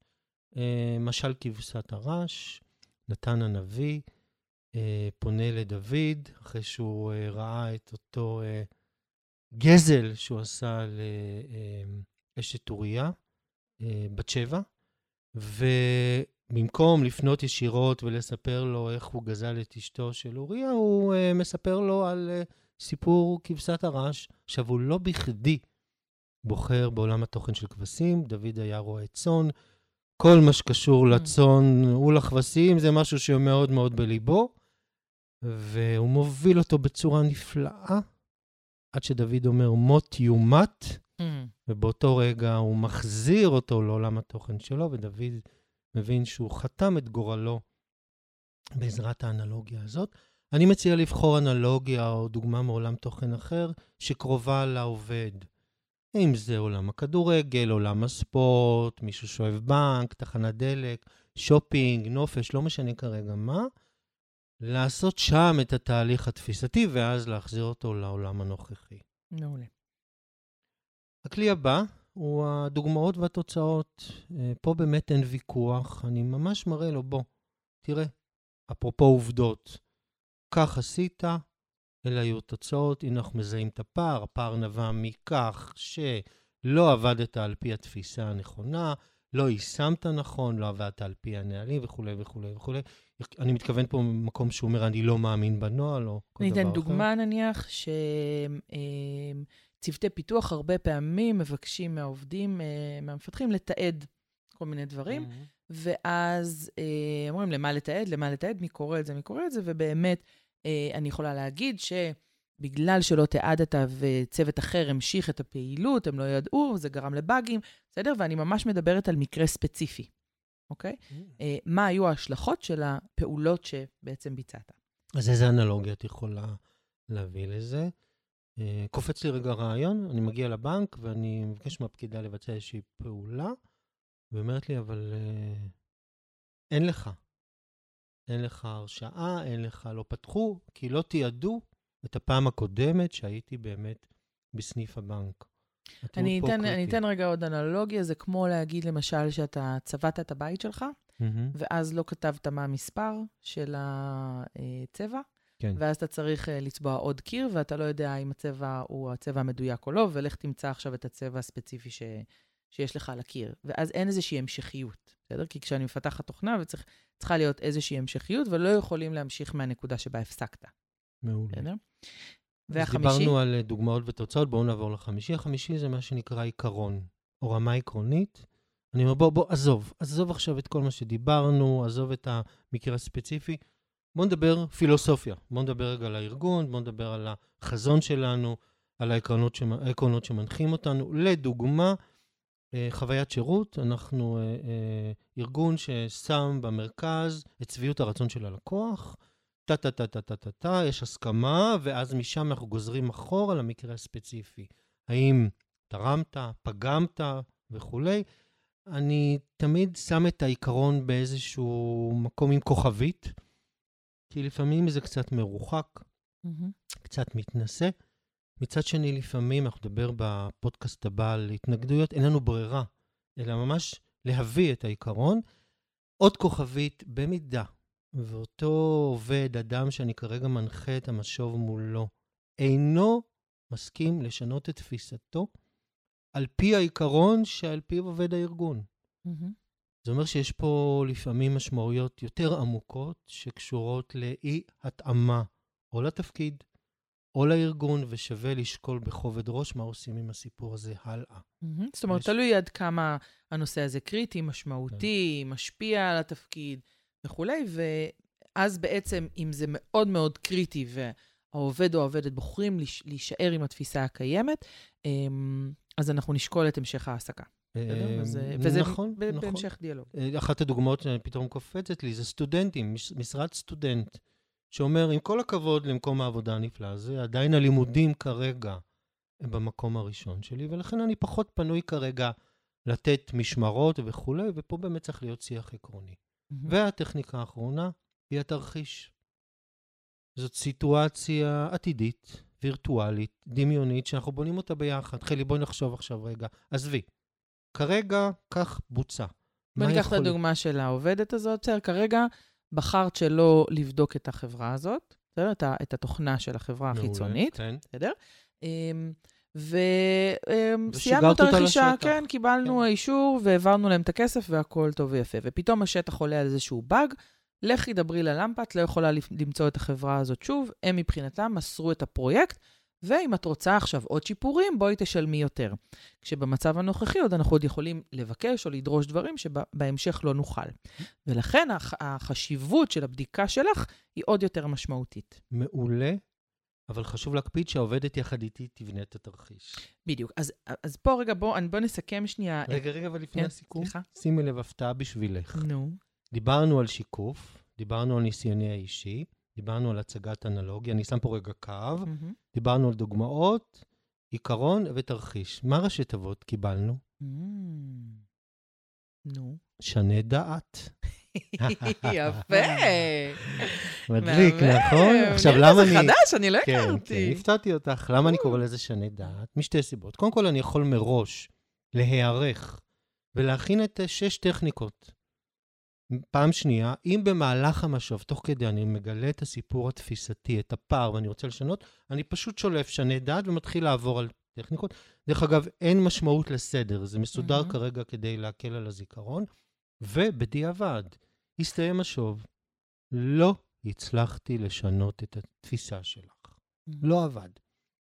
[SPEAKER 2] אה, משל כבשת הרש, נתן הנביא אה, פונה לדוד, אחרי שהוא אה, ראה את אותו גזל שהוא עשה לאשת אוריה, בת שבע, במקום לפנות ישירות ולספר לו איך הוא גזל את אשתו של אוריה, הוא uh, מספר לו על uh, סיפור כבשת הרש. עכשיו, הוא לא בכדי בוחר בעולם התוכן של כבשים, דוד היה רועה צאן. כל מה שקשור mm. לצאן ולכבשים זה משהו שמאוד מאוד בליבו, והוא מוביל אותו בצורה נפלאה, עד שדוד אומר, מות יומת. ובאותו רגע הוא מחזיר אותו לעולם התוכן שלו, ודוד מבין שהוא חתם את גורלו בעזרת האנלוגיה הזאת. אני מציע לבחור אנלוגיה או דוגמה מעולם תוכן אחר שקרובה לעובד. אם זה עולם הכדורגל, עולם הספורט, מישהו שאוהב בנק, תחנת דלק, שופינג, נופש, לא משנה כרגע מה, לעשות שם את התהליך התפיסתי ואז להחזיר אותו לעולם הנוכחי.
[SPEAKER 1] מעולה.
[SPEAKER 2] הכלי הבא הוא הדוגמאות והתוצאות. אה, פה באמת אין ויכוח, אני ממש מראה לו, בוא, תראה, אפרופו עובדות, כך עשית, אלה היו תוצאות, הנה אנחנו מזהים את הפער, הפער נבע מכך שלא עבדת על פי התפיסה הנכונה, לא יישמת נכון, לא עבדת על פי הנהלים וכולי וכולי וכולי. אני מתכוון פה במקום שהוא אומר, אני לא מאמין בנוהל או כל דבר אחר.
[SPEAKER 1] אני אתן דוגמה, נניח, ש... אה, צוותי פיתוח הרבה פעמים מבקשים מהעובדים, אה, מהמפתחים, לתעד כל מיני דברים, mm-hmm. ואז אה, אומרים, למה לתעד? למה לתעד? מי קורא את זה? מי קורא את זה? ובאמת, אה, אני יכולה להגיד שבגלל שלא תיעדת וצוות אחר המשיך את הפעילות, הם לא ידעו, זה גרם לבאגים, בסדר? ואני ממש מדברת על מקרה ספציפי, אוקיי? Mm-hmm. מה היו ההשלכות של הפעולות שבעצם ביצעת?
[SPEAKER 2] אז איזה אנלוגיה את יכולה להביא לזה? אה, קופץ לי רגע רעיון, אני מגיע לבנק ואני מבקש מהפקידה לבצע איזושהי פעולה, והיא אומרת לי, אבל אה, אין לך. אין לך הרשאה, אין לך, לא פתחו, כי לא תיעדו את הפעם הקודמת שהייתי באמת בסניף הבנק.
[SPEAKER 1] אני אתן, אני אתן רגע עוד אנלוגיה, זה כמו להגיד למשל שאתה צבעת את הבית שלך, mm-hmm. ואז לא כתבת מה המספר של הצבע, כן. ואז אתה צריך uh, לצבוע עוד קיר, ואתה לא יודע אם הצבע הוא הצבע המדויק או לא, ולך תמצא עכשיו את הצבע הספציפי ש... שיש לך על הקיר. ואז אין איזושהי המשכיות, בסדר? כי כשאני מפתחת תוכנה, וצריכה להיות איזושהי המשכיות, ולא יכולים להמשיך מהנקודה שבה הפסקת.
[SPEAKER 2] מעולה. בסדר? והחמישי? אז דיברנו על אה, דוגמאות ותוצאות, בואו נעבור לחמישי. החמישי זה מה שנקרא עיקרון, או רמה עקרונית. אני אומר, בוא, בוא, עזוב, עזוב עכשיו את כל מה שדיברנו, עזוב את המקרה הספציפי. בואו נדבר פילוסופיה. בואו נדבר רגע על הארגון, בואו נדבר על החזון שלנו, על העקרונות. העקרונות שמנחים אותנו. לדוגמה, אה, חוויית שירות, אנחנו אה, אה, ארגון ששם במרכז את שביעות הרצון של הלקוח, טה-טה-טה-טה-טה-טה, יש הסכמה, ואז משם אנחנו גוזרים אחורה למקרה הספציפי. האם תרמת, פגמת וכולי. אני תמיד שם את העיקרון באיזשהו מקום עם כוכבית. כי לפעמים זה קצת מרוחק, mm-hmm. קצת מתנשא. מצד שני, לפעמים, אנחנו נדבר בפודקאסט הבא על התנגדויות, אין לנו ברירה, אלא ממש להביא את העיקרון. עוד כוכבית, במידה ואותו עובד, אדם שאני כרגע מנחה את המשוב מולו, אינו מסכים לשנות את תפיסתו על פי העיקרון שעל פיו עובד הארגון. Mm-hmm. זה אומר שיש פה לפעמים משמעויות יותר עמוקות שקשורות לאי-התאמה או לתפקיד או לארגון, ושווה לשקול בכובד ראש מה עושים עם הסיפור הזה הלאה.
[SPEAKER 1] Mm-hmm. זאת אומרת, יש... תלוי עד כמה הנושא הזה קריטי, משמעותי, כן. משפיע על התפקיד וכולי, ואז בעצם, אם זה מאוד מאוד קריטי והעובד או העובדת בוחרים להישאר עם התפיסה הקיימת, אמ, אז אנחנו נשקול את המשך ההעסקה. אה, וזה נכון, נכון. בהמשך דיאלוג.
[SPEAKER 2] אחת הדוגמאות שפתאום קופצת לי זה סטודנטים, משרד סטודנט, שאומר, עם כל הכבוד למקום העבודה הנפלא הזה, עדיין הלימודים כרגע הם במקום הראשון שלי, ולכן אני פחות פנוי כרגע לתת משמרות וכולי, ופה באמת צריך להיות שיח עקרוני. והטכניקה האחרונה היא התרחיש. זאת סיטואציה עתידית, וירטואלית, דמיונית, שאנחנו בונים אותה ביחד. חלי, בואי נחשוב עכשיו רגע. עזבי, כרגע כך בוצע.
[SPEAKER 1] בוא ניקח יכול... את הדוגמה של העובדת הזאת. בסדר, כרגע בחרת שלא לבדוק את החברה הזאת, בסדר? את, את התוכנה של החברה מעולה, החיצונית, כן. בסדר? אמ, וסיימנו
[SPEAKER 2] ושיגרת
[SPEAKER 1] את הרכישה. כן, קיבלנו
[SPEAKER 2] כן.
[SPEAKER 1] אישור והעברנו להם את הכסף והכול טוב ויפה. ופתאום השטח עולה על איזשהו באג, לכי דברי ללמפה, את לא יכולה למצוא את החברה הזאת שוב. הם מבחינתם מסרו את הפרויקט, ואם את רוצה עכשיו עוד שיפורים, בואי תשלמי יותר. כשבמצב הנוכחי עוד אנחנו עוד יכולים לבקש או לדרוש דברים שבהמשך לא נוכל. ולכן הח- החשיבות של הבדיקה שלך היא עוד יותר משמעותית.
[SPEAKER 2] מעולה, אבל חשוב להקפיד שהעובדת יחד איתי תבנה את התרחיש.
[SPEAKER 1] בדיוק. אז, אז פה רגע, בואו בוא נסכם שנייה.
[SPEAKER 2] רגע, רגע, אבל לפני
[SPEAKER 1] כן,
[SPEAKER 2] הסיכום,
[SPEAKER 1] סליחה.
[SPEAKER 2] שימי לב, הפתעה בשבילך.
[SPEAKER 1] נו.
[SPEAKER 2] דיברנו על שיקוף, דיברנו על ניסיוני האישי, דיברנו על הצגת אנלוגיה, אני שם פה רגע קו,
[SPEAKER 1] מהמם.
[SPEAKER 2] דיברנו על דוגמאות, עיקרון ותרחיש. מה ראשי תיבות קיבלנו?
[SPEAKER 1] נו.
[SPEAKER 2] שנה דעת.
[SPEAKER 1] יפה.
[SPEAKER 2] מדליק. נכון? עכשיו, למה
[SPEAKER 1] זה
[SPEAKER 2] אני...
[SPEAKER 1] חדש, אני לא
[SPEAKER 2] כן, כן,
[SPEAKER 1] הכרתי.
[SPEAKER 2] הפתעתי אותך. למה אני קורא לזה שנה דעת? משתי סיבות. קודם כל, אני יכול מראש להיערך ולהכין את אה, שש טכניקות. פעם שנייה, אם במהלך המשוב, תוך כדי, אני מגלה את הסיפור התפיסתי, את הפער, ואני רוצה לשנות, אני פשוט שולף שנה דעת ומתחיל לעבור על טכניקות. דרך אגב, אין משמעות לסדר, זה מסודר
[SPEAKER 1] מהמם.
[SPEAKER 2] כרגע כדי להקל על הזיכרון. ובדיעבד, הסתיים השוב, לא הצלחתי לשנות את התפיסה שלך. לא עבד.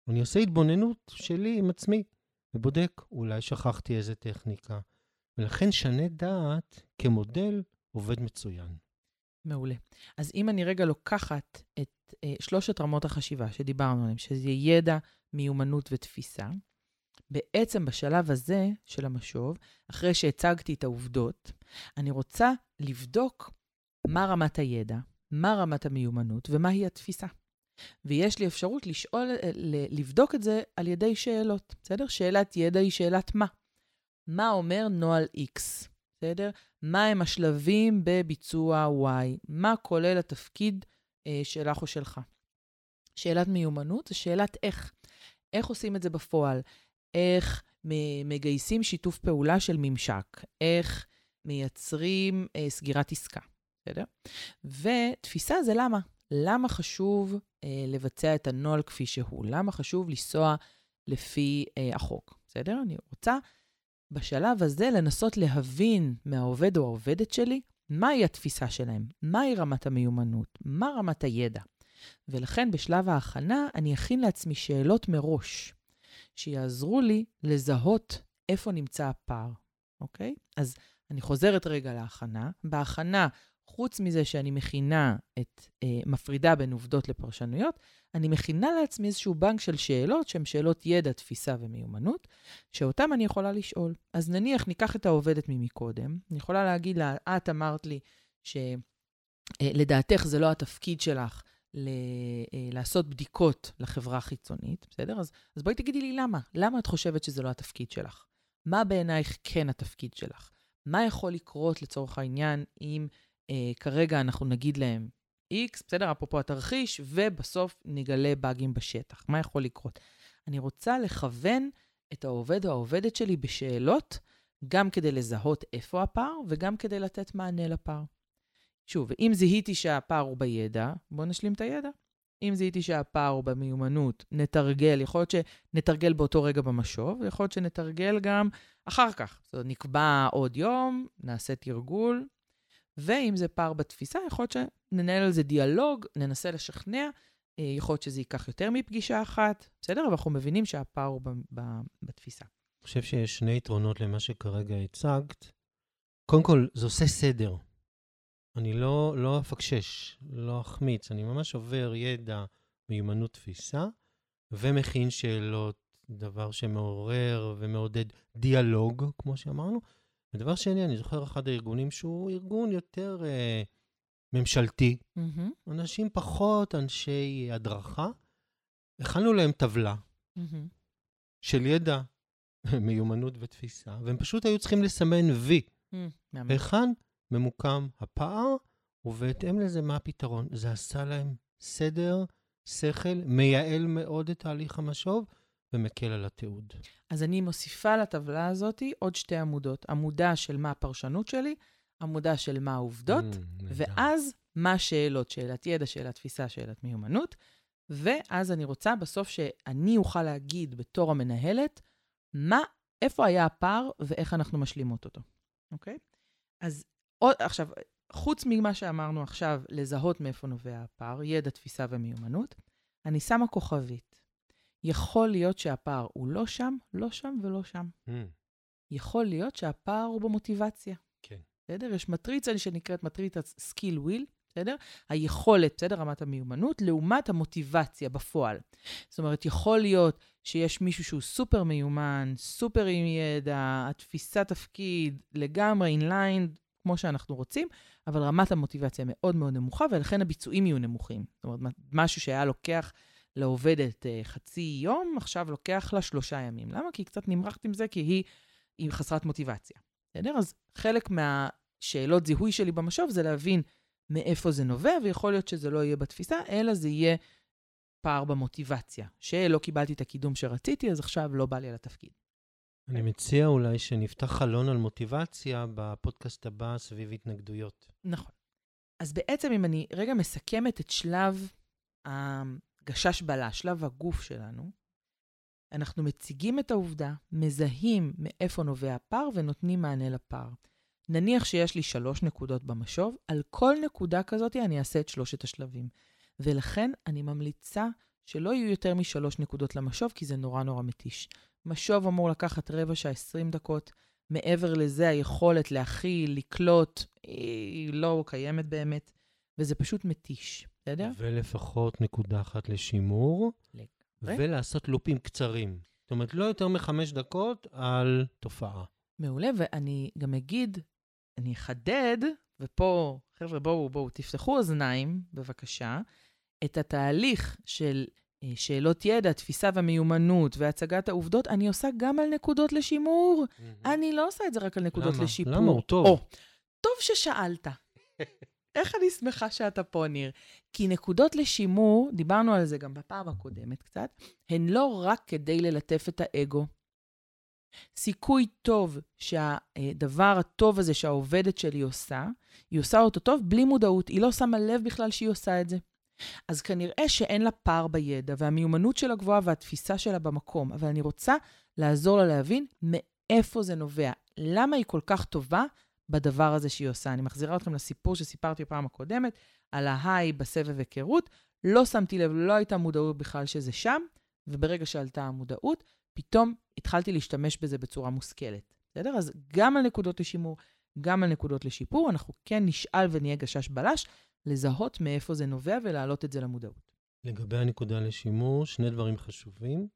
[SPEAKER 2] אני עושה התבוננות שלי עם עצמי, ובודק, אולי שכחתי איזה טכניקה. ולכן שנה דעת כמודל עובד מצוין.
[SPEAKER 1] מעולה. אז אם אני רגע לוקחת את אה, שלושת רמות החשיבה שדיברנו עליהן, שזה ידע, מיומנות ותפיסה, בעצם בשלב הזה של המשוב, אחרי שהצגתי את העובדות, אני רוצה לבדוק מה רמת הידע, מה רמת המיומנות ומהי התפיסה. ויש לי אפשרות לשאול, אה, לבדוק את זה על ידי שאלות, בסדר? שאלת ידע היא שאלת מה. מה אומר נוהל X, בסדר? מה הם השלבים בביצוע Y? מה כולל התפקיד אה, שלך או שלך? שאלת מיומנות זה שאלת איך. איך עושים את זה בפועל? איך מגייסים שיתוף פעולה של ממשק? איך מייצרים אה, סגירת עסקה, בסדר? ותפיסה זה למה. למה חשוב אה, לבצע את הנוהל כפי שהוא? למה חשוב לנסוע לפי אה, החוק, בסדר? אני רוצה בשלב הזה לנסות להבין מהעובד או העובדת שלי מהי התפיסה שלהם, מהי רמת המיומנות, מה רמת הידע. ולכן בשלב ההכנה אני אכין לעצמי שאלות מראש, שיעזרו לי לזהות איפה נמצא הפער, אוקיי? אז אני חוזרת רגע להכנה. בהכנה, חוץ מזה שאני מכינה את, אה, מפרידה בין עובדות לפרשנויות, אני מכינה לעצמי איזשהו בנק של שאלות שהן שאלות ידע, תפיסה ומיומנות, שאותם אני יכולה לשאול. אז נניח, ניקח את העובדת ממקודם, אני יכולה להגיד לה, את אמרת לי שלדעתך זה לא התפקיד שלך ל- אה, לעשות בדיקות לחברה חיצונית, בסדר? אז, אז בואי תגידי לי למה. למה את חושבת שזה לא התפקיד שלך? מה בעינייך כן התפקיד שלך? מה יכול לקרות לצורך העניין אם אה, כרגע אנחנו נגיד להם X, בסדר? אפרופו התרחיש, ובסוף נגלה באגים בשטח. מה יכול לקרות? אני רוצה לכוון את העובד או העובדת שלי בשאלות, גם כדי לזהות איפה הפער וגם כדי לתת מענה לפער. שוב, אם זיהיתי שהפער הוא בידע, בואו נשלים את הידע. אם זיהיתי שהפער הוא במיומנות, נתרגל, יכול להיות שנתרגל באותו רגע במשוב, ויכול להיות שנתרגל גם אחר כך. זאת אומרת, נקבע עוד יום, נעשה תרגול, ואם זה פער בתפיסה, יכול להיות שננהל על זה דיאלוג, ננסה לשכנע, אה, יכול להיות שזה ייקח יותר מפגישה אחת, בסדר? אבל אנחנו מבינים שהפער הוא ב- ב- בתפיסה.
[SPEAKER 2] אני חושב שיש שני יתרונות למה שכרגע הצגת. קודם כל, זה עושה סדר. אני לא, לא אפקשש, לא אחמיץ, אני ממש עובר ידע, מיומנות, תפיסה, ומכין שאלות, דבר שמעורר ומעודד דיאלוג, כמו שאמרנו. ודבר שני, אני זוכר אחד הארגונים שהוא ארגון יותר אה, ממשלתי,
[SPEAKER 1] מהמם,
[SPEAKER 2] אנשים פחות אנשי הדרכה. הכנו להם טבלה
[SPEAKER 1] מהמם.
[SPEAKER 2] של ידע, מיומנות ותפיסה, והם פשוט היו צריכים לסמן וי.
[SPEAKER 1] מהמם.
[SPEAKER 2] היכן ממוקם הפער, ובהתאם לזה מה הפתרון. זה עשה להם סדר, שכל, מייעל מאוד את תהליך המשוב, ומקל על התיעוד.
[SPEAKER 1] אז אני מוסיפה לטבלה הזאת עוד שתי עמודות. עמודה של מה הפרשנות שלי, עמודה של מה העובדות,
[SPEAKER 2] Mm.
[SPEAKER 1] ואז מה השאלות, שאלת ידע, שאלת תפיסה, שאלת מיומנות, ואז אני רוצה בסוף שאני אוכל להגיד בתור המנהלת, מה, איפה היה הפער ואיך אנחנו משלימות אותו, אוקיי? אז עוד, עכשיו, חוץ ממה שאמרנו עכשיו, לזהות מאיפה נובע הפער, ידע, תפיסה ומיומנות, אני שמה כוכבית. יכול להיות שהפער הוא לא שם, לא שם ולא שם. Mm. יכול להיות שהפער הוא במוטיבציה.
[SPEAKER 2] כן.
[SPEAKER 1] בסדר? יש מטריצה שנקראת מטריצת skill will, בסדר? היכולת, בסדר? רמת המיומנות, לעומת המוטיבציה בפועל. זאת אומרת, יכול להיות שיש מישהו שהוא סופר מיומן, סופר עם ידע, התפיסת תפקיד לגמרי in line, כמו שאנחנו רוצים, אבל רמת המוטיבציה מאוד מאוד נמוכה, ולכן הביצועים יהיו נמוכים. זאת אומרת, משהו שהיה לוקח לעובדת uh, חצי יום, עכשיו לוקח לה שלושה ימים. למה? כי היא קצת נמרחת עם זה, כי היא, היא חסרת מוטיבציה. בסדר? אז חלק מהשאלות זיהוי שלי במשוב זה להבין מאיפה זה נובע, ויכול להיות שזה לא יהיה בתפיסה, אלא זה יהיה פער במוטיבציה. שלא קיבלתי את הקידום שרציתי, אז עכשיו לא בא לי על התפקיד.
[SPEAKER 2] אני מציע אולי שנפתח חלון על מוטיבציה בפודקאסט הבא סביב התנגדויות.
[SPEAKER 1] נכון. אז בעצם, אם אני רגע מסכמת את שלב הגשש בלש, שלב הגוף שלנו, אנחנו מציגים את העובדה, מזהים מאיפה נובע הפער ונותנים מענה לפער. נניח שיש לי שלוש נקודות במשוב, על כל נקודה כזאת אני אעשה את שלושת השלבים. ולכן אני ממליצה שלא יהיו יותר משלוש נקודות למשוב, כי זה נורא נורא מתיש. משוב אמור לקחת רבע שעה, 20 דקות. מעבר לזה, היכולת להכיל, לקלוט, היא לא קיימת באמת, וזה פשוט מתיש, בסדר?
[SPEAKER 2] ולפחות נקודה אחת לשימור, לגמרי. ולעשות לופים קצרים. זאת אומרת, לא יותר מחמש דקות על תופעה.
[SPEAKER 1] מעולה, ואני גם אגיד, אני אחדד, ופה, חבר'ה, בואו, בואו, תפתחו אוזניים, בבקשה, את התהליך של אה, שאלות ידע, תפיסה ומיומנות והצגת העובדות, אני עושה גם על נקודות לשימור. Mm-hmm. אני לא עושה את זה רק על נקודות למה? לשיפור.
[SPEAKER 2] למה? הוא טוב. או,
[SPEAKER 1] טוב ששאלת. איך אני שמחה שאתה פה, ניר. כי נקודות לשימור, דיברנו על זה גם בפעם הקודמת קצת, הן לא רק כדי ללטף את האגו. סיכוי טוב שהדבר הטוב הזה שהעובדת שלי עושה, היא עושה אותו טוב בלי מודעות, היא לא שמה לב בכלל שהיא עושה את זה. אז כנראה שאין לה פער בידע, והמיומנות שלה גבוהה והתפיסה שלה במקום, אבל אני רוצה לעזור לה להבין מאיפה זה נובע. למה היא כל כך טובה בדבר הזה שהיא עושה. אני מחזירה אתכם לסיפור שסיפרתי בפעם הקודמת, על ההיי בסבב היכרות. לא שמתי לב, לא הייתה מודעות בכלל שזה שם, וברגע שעלתה המודעות, פתאום התחלתי להשתמש בזה בצורה מושכלת. בסדר? אז גם על נקודות לשימור, גם על נקודות לשיפור, אנחנו כן נשאל ונהיה גשש בלש, לזהות מאיפה זה נובע ולהעלות את זה למודעות.
[SPEAKER 2] לגבי הנקודה לשימור, שני דברים חשובים.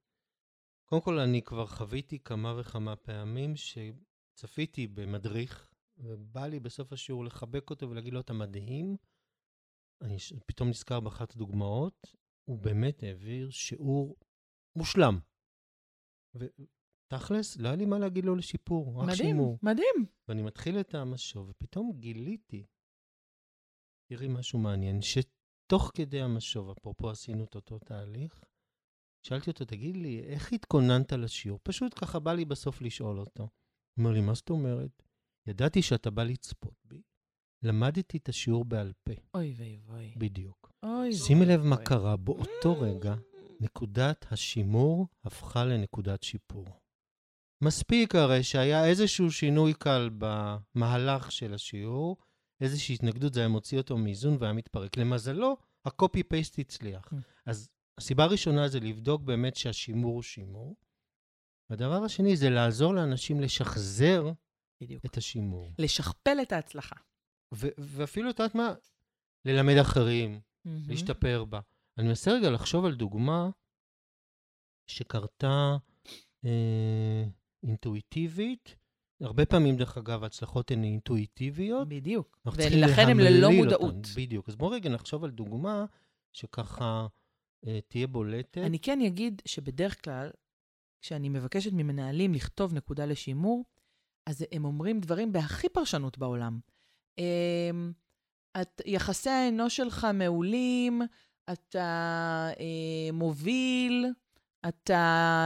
[SPEAKER 2] קודם כל, אני כבר חוויתי כמה וכמה פעמים שצפיתי במדריך, ובא לי בסוף השיעור לחבק אותו ולהגיד לו, אתה מדהים. אני פתאום נזכר באחת הדוגמאות, הוא באמת העביר שיעור מושלם. ותכלס, לא היה לי מה להגיד לו לשיפור, רק
[SPEAKER 1] מדהים,
[SPEAKER 2] שימור.
[SPEAKER 1] מדהים, מדהים.
[SPEAKER 2] ואני מתחיל את המשוב, ופתאום גיליתי תראי משהו מעניין, שתוך כדי המשוב, אפרופו עשינו את אותו תהליך, שאלתי אותו, תגיד לי, איך התכוננת לשיעור? פשוט ככה בא לי בסוף לשאול אותו. הוא אומר לי, מה זאת אומרת? ידעתי שאתה בא לצפות בי, למדתי את השיעור בעל פה.
[SPEAKER 1] אוי ואי ואי.
[SPEAKER 2] בדיוק.
[SPEAKER 1] אוי
[SPEAKER 2] שימי לב מה קרה, באותו רגע, נקודת השימור הפכה לנקודת שיפור. מספיק הרי שהיה איזשהו שינוי קל במהלך של השיעור, איזושהי התנגדות, זה היה מוציא אותו מאיזון והיה מתפרק. למזלו, הקופי-פייסט הצליח. Mm. אז הסיבה הראשונה זה לבדוק באמת שהשימור הוא שימור. והדבר השני זה לעזור לאנשים לשחזר בדיוק. את השימור.
[SPEAKER 1] לשכפל את ההצלחה.
[SPEAKER 2] ואפילו, את יודעת מה? ללמד אחרים, mm-hmm. להשתפר בה. אני מנסה רגע לחשוב על דוגמה שקרתה אה, אינטואיטיבית, הרבה פעמים, דרך אגב, ההצלחות הן אינטואיטיביות.
[SPEAKER 1] בדיוק. ולכן הן ללא מודעות.
[SPEAKER 2] אותן. בדיוק. אז בואו רגע נחשוב על דוגמה שככה אה, תהיה בולטת.
[SPEAKER 1] אני כן אגיד שבדרך כלל, כשאני מבקשת ממנהלים לכתוב נקודה לשימור, אז הם אומרים דברים בהכי פרשנות בעולם. אה, את, יחסי האנוש שלך מעולים, אתה אה, מוביל, אתה,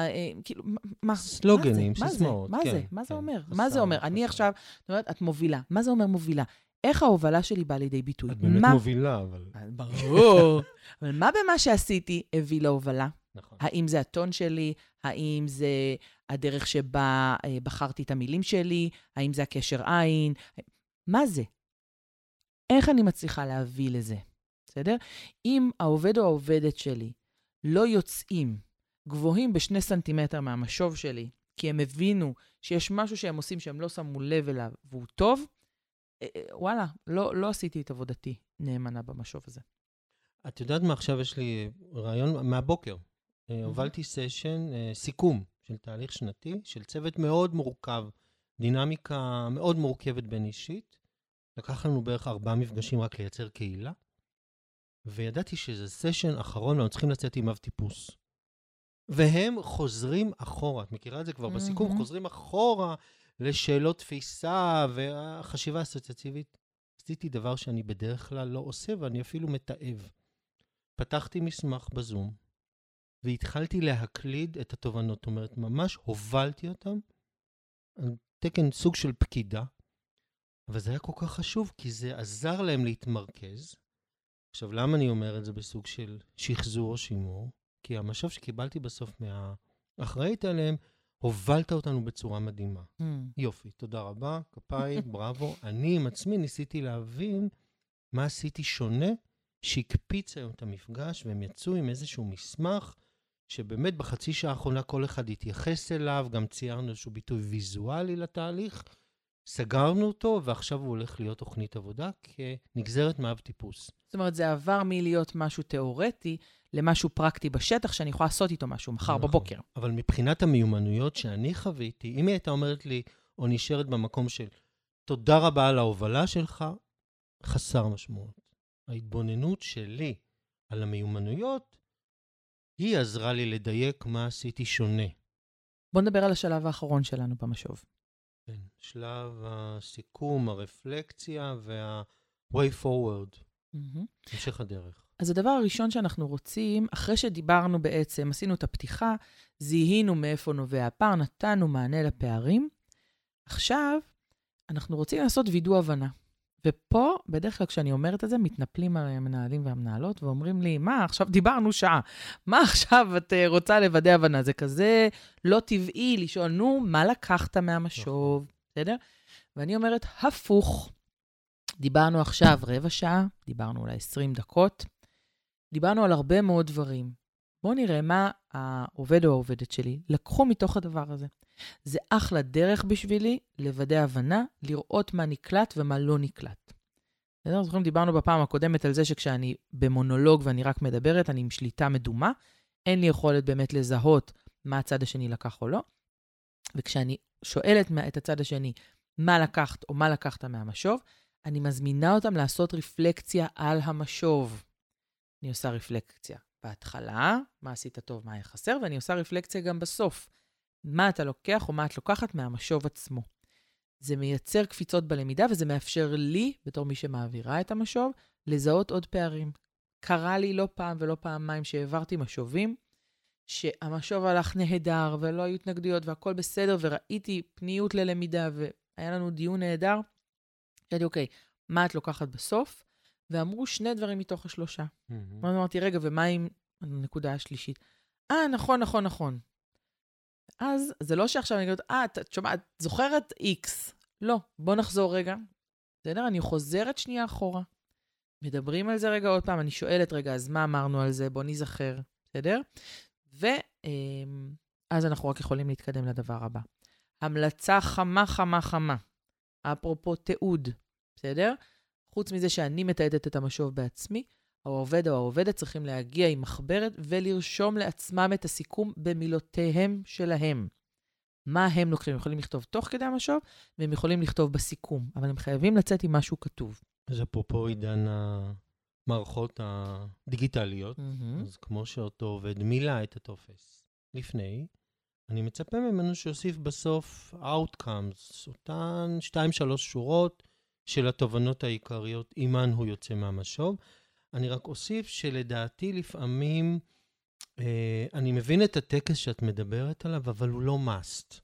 [SPEAKER 1] אה, כאילו, מה-
[SPEAKER 2] סלוגנים,
[SPEAKER 1] מה זה?
[SPEAKER 2] סיסמאות,
[SPEAKER 1] מה זה?
[SPEAKER 2] כן,
[SPEAKER 1] מה זה
[SPEAKER 2] כן.
[SPEAKER 1] אומר?
[SPEAKER 2] חסר,
[SPEAKER 1] מה זה אומר? אני. עכשיו, זאת אומרת, את מובילה. מה זה אומר מובילה? איך ההובלה שלי באה לידי ביטוי?
[SPEAKER 2] את באמת
[SPEAKER 1] מה-
[SPEAKER 2] מובילה, אבל...
[SPEAKER 1] ברור. אבל מה במה שעשיתי הביא להובלה?
[SPEAKER 2] נכון.
[SPEAKER 1] האם זה הטון שלי? האם זה הדרך שבה אה, בחרתי את המילים שלי? האם זה הקשר עין? מה זה? איך אני מצליחה להביא לזה? בסדר? אם העובד או העובדת שלי לא יוצאים גבוהים בשני סנטימטר מהמשוב שלי, כי הם הבינו שיש משהו שהם עושים שהם לא שמו לב אליו והוא טוב, אה, אה, וואלה, לא, לא עשיתי את עבודתי נאמנה במשוב הזה.
[SPEAKER 2] את יודעת מה, עכשיו יש לי רעיון מהבוקר. אה, הובלתי סשן, אה, סיכום של תהליך שנתי, של צוות מאוד מורכב, דינמיקה מאוד מורכבת בין אישית. לקח לנו בערך ארבעה מפגשים רק לייצר קהילה, וידעתי שזה סשן אחרון ואנחנו צריכים לצאת עם אב טיפוס. והם חוזרים אחורה, את מכירה את זה כבר בסיכום?
[SPEAKER 1] מהמם.
[SPEAKER 2] חוזרים אחורה לשאלות תפיסה והחשיבה האסוציאטיבית. עשיתי דבר שאני בדרך כלל לא עושה ואני אפילו מתעב. פתחתי מסמך בזום, והתחלתי להקליד את התובנות. זאת אומרת, ממש הובלתי אותם על תקן סוג של פקידה, אבל זה היה כל כך חשוב, כי זה עזר להם להתמרכז. עכשיו, למה אני אומר את זה בסוג של שחזור או שימור? כי המשוב שקיבלתי בסוף מהאחראית עליהם, הובלת אותנו בצורה מדהימה.
[SPEAKER 1] Hmm.
[SPEAKER 2] יופי, תודה רבה, כפיים, בראבו. אני עם עצמי ניסיתי להבין מה עשיתי שונה, שהקפיץ היום את המפגש, והם יצאו עם איזשהו מסמך, שבאמת בחצי שעה האחרונה כל אחד התייחס אליו, גם ציירנו איזשהו ביטוי ויזואלי לתהליך, סגרנו אותו, ועכשיו הוא הולך להיות תוכנית עבודה כנגזרת מאב טיפוס.
[SPEAKER 1] זאת אומרת, זה עבר מלהיות משהו תיאורטי למשהו פרקטי בשטח, שאני יכולה לעשות איתו משהו מחר
[SPEAKER 2] נכון.
[SPEAKER 1] בבוקר.
[SPEAKER 2] אבל מבחינת המיומנויות שאני חוויתי, אם היא הייתה אומרת לי, או נשארת במקום של תודה רבה על ההובלה שלך, חסר משמעות. ההתבוננות שלי על המיומנויות, היא עזרה לי לדייק מה עשיתי שונה.
[SPEAKER 1] בוא נדבר על השלב האחרון שלנו במשוב.
[SPEAKER 2] כן, שלב הסיכום, הרפלקציה וה-way forward,
[SPEAKER 1] מהמם.
[SPEAKER 2] המשך הדרך.
[SPEAKER 1] אז הדבר הראשון שאנחנו רוצים, אחרי שדיברנו בעצם, עשינו את הפתיחה, זיהינו מאיפה נובע הפער, נתנו מענה לפערים. עכשיו, אנחנו רוצים לעשות וידוא הבנה. ופה, בדרך כלל כשאני אומרת את זה, מתנפלים על המנהלים והמנהלות ואומרים לי, מה, עכשיו דיברנו שעה, מה עכשיו את אה, רוצה לוודא הבנה? זה כזה לא טבעי לשאול, נו, מה לקחת מהמשוב, בסדר? ואני אומרת, הפוך. דיברנו עכשיו רבע שעה, דיברנו אולי 20 דקות, דיברנו על הרבה מאוד דברים. בואו נראה מה העובד או העובדת שלי לקחו מתוך הדבר הזה. זה אחלה דרך בשבילי לוודא הבנה, לראות מה נקלט ומה לא נקלט. בסדר? זוכרים, דיברנו בפעם הקודמת על זה שכשאני במונולוג ואני רק מדברת, אני עם שליטה מדומה, אין לי יכולת באמת לזהות מה הצד השני לקח או לא. וכשאני שואלת את הצד השני מה לקחת או מה לקחת מהמשוב, אני מזמינה אותם לעשות רפלקציה על המשוב. אני עושה רפלקציה בהתחלה, מה עשית טוב, מה היה חסר, ואני עושה רפלקציה גם בסוף. מה אתה לוקח או מה את לוקחת מהמשוב עצמו. זה מייצר קפיצות בלמידה וזה מאפשר לי, בתור מי שמעבירה את המשוב, לזהות עוד פערים. קרה לי לא פעם ולא פעמיים שהעברתי משובים, שהמשוב הלך נהדר ולא היו התנגדויות והכל בסדר, וראיתי פניות ללמידה והיה לנו דיון נהדר. אמרתי, אוקיי, מה את לוקחת בסוף? ואמרו שני דברים מתוך השלושה. אז אמרתי, רגע, ומה עם הנקודה השלישית? אה, נכון, נכון, נכון. אז זה לא שעכשיו אני אגיד, אה, את שומעת, זוכרת X. לא, בוא נחזור רגע. בסדר? אני חוזרת שנייה אחורה. מדברים על זה רגע עוד פעם, אני שואלת, רגע, אז מה אמרנו על זה? בוא ניזכר, בסדר? ואז אנחנו רק יכולים להתקדם לדבר הבא. המלצה חמה, חמה, חמה. אפרופו תיעוד, בסדר? חוץ מזה שאני מתעדת את המשוב בעצמי, העובד או העובדת צריכים להגיע עם מחברת ולרשום לעצמם את הסיכום במילותיהם שלהם. מה הם לוקחים? הם יכולים לכתוב תוך כדי המשוב, והם יכולים לכתוב בסיכום, אבל הם חייבים לצאת עם משהו כתוב.
[SPEAKER 2] אז אפרופו עידן המערכות הדיגיטליות,
[SPEAKER 1] Mm-hmm.
[SPEAKER 2] אז כמו שאותו עובד מילא את הטופס לפני, אני מצפה ממנו שיוסיף בסוף Outcomes, אותן 2-3 שורות של התובנות העיקריות, עימן הוא יוצא מהמשוב. אני רק אוסיף שלדעתי לפעמים אה, אני מבין את הטקס שאת מדברת עליו, אבל הוא לא must.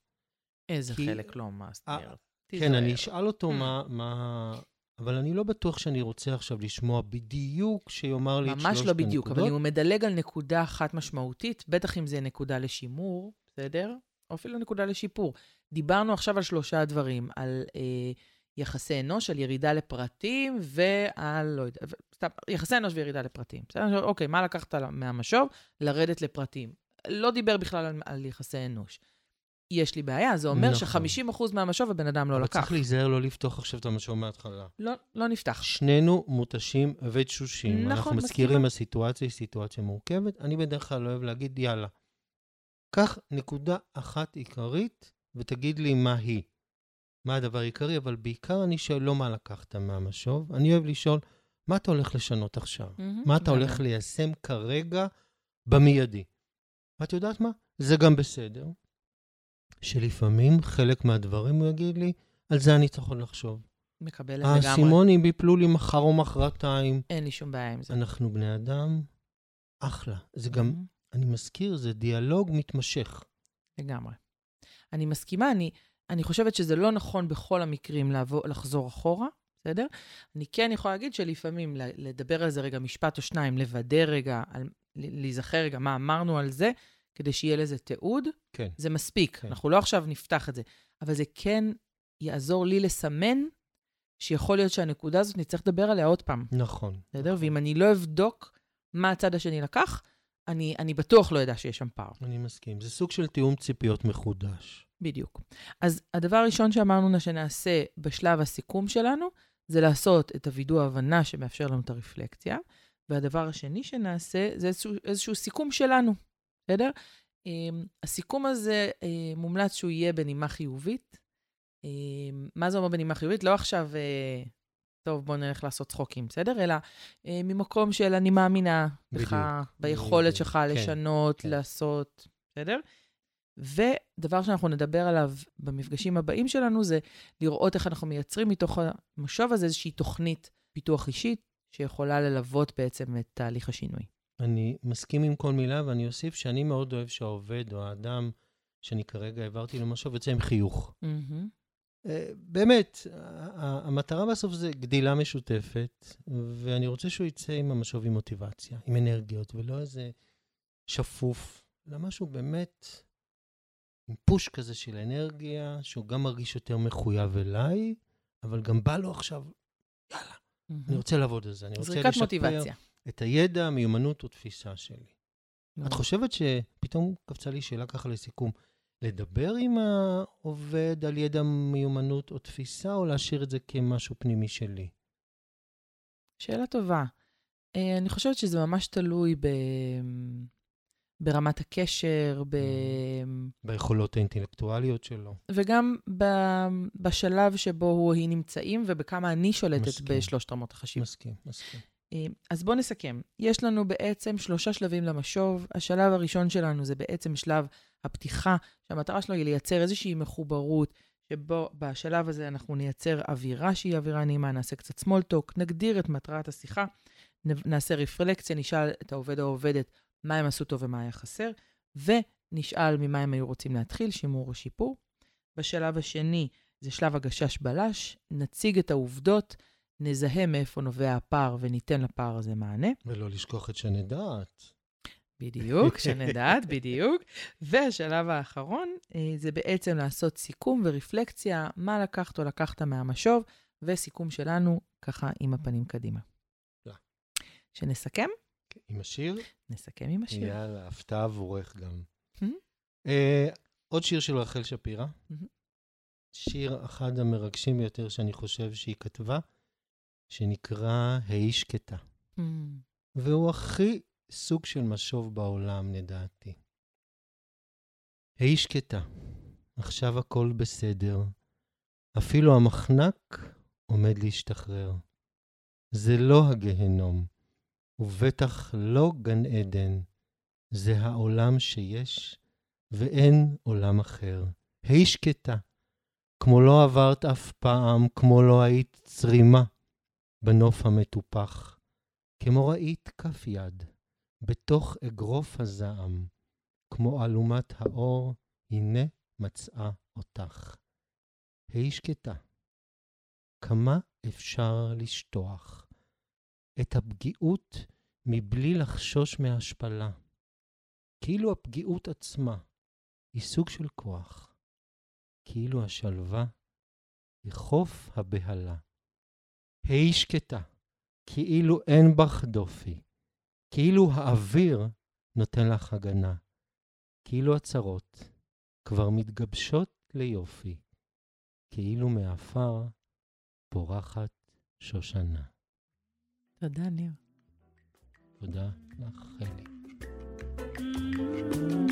[SPEAKER 1] איזה
[SPEAKER 2] כי-
[SPEAKER 1] חלק לא must.
[SPEAKER 2] אה, כן, אני אשאל אותו מה, מה... אבל אני לא בטוח שאני רוצה עכשיו לשמוע בדיוק שיאמר לי את שלושת
[SPEAKER 1] ממש
[SPEAKER 2] הנקודות.
[SPEAKER 1] לא בדיוק, אבל אם הוא מדלג על נקודה אחת משמעותית, בטח אם זה נקודה לשימור, בסדר? או אפילו נקודה לשיפור. דיברנו עכשיו על שלושה דברים, על אה, יחסי אנוש, על ירידה לפרטים ועל, לא יודע, סתם, יחסי אנוש וירידה לפרטים. בסדר? אוקיי, מה לקחת מהמשוב? לרדת לפרטים. לא דיבר בכלל על, על יחסי אנוש. יש לי בעיה, זה אומר
[SPEAKER 2] נכון.
[SPEAKER 1] ש-50% מהמשוב הבן אדם לא
[SPEAKER 2] אבל
[SPEAKER 1] לקח.
[SPEAKER 2] צריך להיזהר לא לפתוח עכשיו את המשוב מההתחלה.
[SPEAKER 1] לא, לא נפתח.
[SPEAKER 2] שנינו מותשים ותשושים.
[SPEAKER 1] נכון,
[SPEAKER 2] אנחנו
[SPEAKER 1] מסכימה.
[SPEAKER 2] מזכירים, הסיטואציה היא סיטואציה מורכבת. אני בדרך כלל אוהב להגיד, יאללה, קח נקודה אחת עיקרית ותגיד לי מה היא. מה הדבר העיקרי, אבל בעיקר אני שואל לא מה לקחת מהמשוב, אני אוהב לשאול, מה אתה הולך לשנות עכשיו?
[SPEAKER 1] מהמם,
[SPEAKER 2] מה אתה. הולך ליישם כרגע במיידי? ואת יודעת מה? זה גם בסדר, שלפעמים חלק מהדברים הוא יגיד לי, על זה אני צריך עוד לחשוב.
[SPEAKER 1] מקבל את זה לגמרי.
[SPEAKER 2] האסימונים ייפלו לי מחר או מחרתיים.
[SPEAKER 1] אין לי שום בעיה עם זה.
[SPEAKER 2] אנחנו בני אדם, אחלה. זה גם,
[SPEAKER 1] מהמם.
[SPEAKER 2] אני מזכיר, זה דיאלוג מתמשך.
[SPEAKER 1] לגמרי. אני מסכימה, אני, אני חושבת שזה לא נכון בכל המקרים לעבור, לחזור אחורה, בסדר? אני כן יכולה להגיד שלפעמים לדבר על זה רגע משפט או שניים, לוודא רגע, על, להיזכר רגע מה אמרנו על זה, כדי שיהיה לזה תיעוד,
[SPEAKER 2] כן.
[SPEAKER 1] זה מספיק.
[SPEAKER 2] כן.
[SPEAKER 1] אנחנו לא עכשיו נפתח את זה, אבל זה כן יעזור לי לסמן שיכול להיות שהנקודה הזאת, נצטרך לדבר עליה עוד פעם,
[SPEAKER 2] נכון.
[SPEAKER 1] בסדר? ואם אני לא אבדוק מה הצד השני לקח, אני, אני בטוח לא אדע שיש שם פער.
[SPEAKER 2] אני מסכים. זה סוג של תיאום ציפיות מחודש.
[SPEAKER 1] בדיוק. אז הדבר הראשון שאמרנו שנעשה בשלב הסיכום שלנו, זה לעשות את הווידוא ההבנה שמאפשר לנו את הרפלקציה, והדבר השני שנעשה זה איזשהו, איזשהו סיכום שלנו, בסדר? Um, הסיכום הזה uh, מומלץ שהוא יהיה בנימה חיובית. Um, מה זה אומר בנימה חיובית? לא עכשיו, uh, טוב, בוא נלך לעשות צחוקים, בסדר? אלא uh, ממקום של אני מאמינה בך, ביכולת שלך
[SPEAKER 2] כן,
[SPEAKER 1] לשנות,
[SPEAKER 2] כן.
[SPEAKER 1] לעשות, בסדר? ודבר שאנחנו נדבר עליו במפגשים הבאים שלנו זה לראות איך אנחנו מייצרים מתוך המשוב הזה איזושהי תוכנית פיתוח אישית שיכולה ללוות בעצם את תהליך השינוי.
[SPEAKER 2] אני מסכים עם כל מילה, ואני אוסיף שאני מאוד אוהב שהעובד או האדם שאני כרגע העברתי לו משהו, יוצא עם חיוך. אה, באמת, המטרה בסוף זה גדילה משותפת, ואני רוצה שהוא יצא עם המשוב עם מוטיבציה, עם אנרגיות, ולא איזה שפוף, אלא משהו באמת עם פוש כזה של אנרגיה, שהוא גם מרגיש יותר מחויב אליי, אבל גם בא לו עכשיו, יאללה, אני רוצה לעבוד על זה, אני רוצה לשפר
[SPEAKER 1] מוטיבציה.
[SPEAKER 2] את הידע, המיומנות או תפיסה שלי. את
[SPEAKER 1] מאוד.
[SPEAKER 2] חושבת שפתאום קפצה לי שאלה ככה לסיכום, לדבר עם העובד על ידע, מיומנות או תפיסה, או להשאיר את זה כמשהו פנימי שלי?
[SPEAKER 1] שאלה טובה. אה, אני חושבת שזה ממש תלוי ב... ברמת הקשר, ב...
[SPEAKER 2] ביכולות האינטלקטואליות שלו.
[SPEAKER 1] וגם ב... בשלב שבו הוא או היא נמצאים ובכמה אני שולטת
[SPEAKER 2] מסכים.
[SPEAKER 1] בשלושת רמות החשיבות.
[SPEAKER 2] מסכים, מסכים.
[SPEAKER 1] אה, אז בואו נסכם. יש לנו בעצם שלושה שלבים למשוב. השלב הראשון שלנו זה בעצם שלב הפתיחה, שהמטרה שלו היא לייצר איזושהי מחוברות, שבו בשלב הזה אנחנו נייצר אווירה שהיא אווירה נעימה, נעשה קצת small talk, נגדיר את מטרת השיחה, נעשה רפלקציה, נשאל את העובד או העובדת מה הם עשו טוב ומה היה חסר, ונשאל ממה הם היו רוצים להתחיל, שימור או שיפור. בשלב השני זה שלב הגשש בלש, נציג את העובדות, נזהה מאיפה נובע הפער וניתן לפער הזה מענה.
[SPEAKER 2] ולא לשכוח את שנדעת.
[SPEAKER 1] בדיוק, שנדעת, בדיוק. והשלב האחרון אה, זה בעצם לעשות סיכום ורפלקציה, מה לקחת או לקחת מהמשוב, וסיכום שלנו ככה עם הפנים קדימה. שנסכם?
[SPEAKER 2] עם השיר?
[SPEAKER 1] נסכם עם השיר.
[SPEAKER 2] יאללה, הפתעה עבורך גם.
[SPEAKER 1] Mhm.
[SPEAKER 2] אה, עוד שיר של רחל שפירא.
[SPEAKER 1] Mhm.
[SPEAKER 2] שיר אחד המרגשים ביותר שאני חושב שהיא כתבה, שנקרא "היי שקטה".
[SPEAKER 1] Hmm,
[SPEAKER 2] והוא הכי סוג של משוב בעולם, לדעתי. היי שקטה, עכשיו הכל בסדר. אפילו המחנק עומד להשתחרר. זה לא הגהנום, ובטח לא גן עדן. זה העולם שיש, ואין עולם אחר. היי שקטה, כמו לא עברת אף פעם, כמו לא היית צרימה בנוף המטופח. כמו ראית כף יד, בתוך אגרוף הזעם, כמו אלומת האור, הנה מצאה אותך. היי שקטה, כמה אפשר לשטוח את הפגיעות מבלי לחשוש מהשפלה, כאילו הפגיעות עצמה היא סוג של כוח, כאילו השלווה היא חוף הבהלה. היי שקטה, כאילו אין בך דופי, כאילו האוויר נותן לך הגנה, כאילו הצרות כבר מתגבשות ליופי, כאילו מעפר פורחת שושנה.
[SPEAKER 1] תודה, ניר.
[SPEAKER 2] תודה לך, חלי. thank you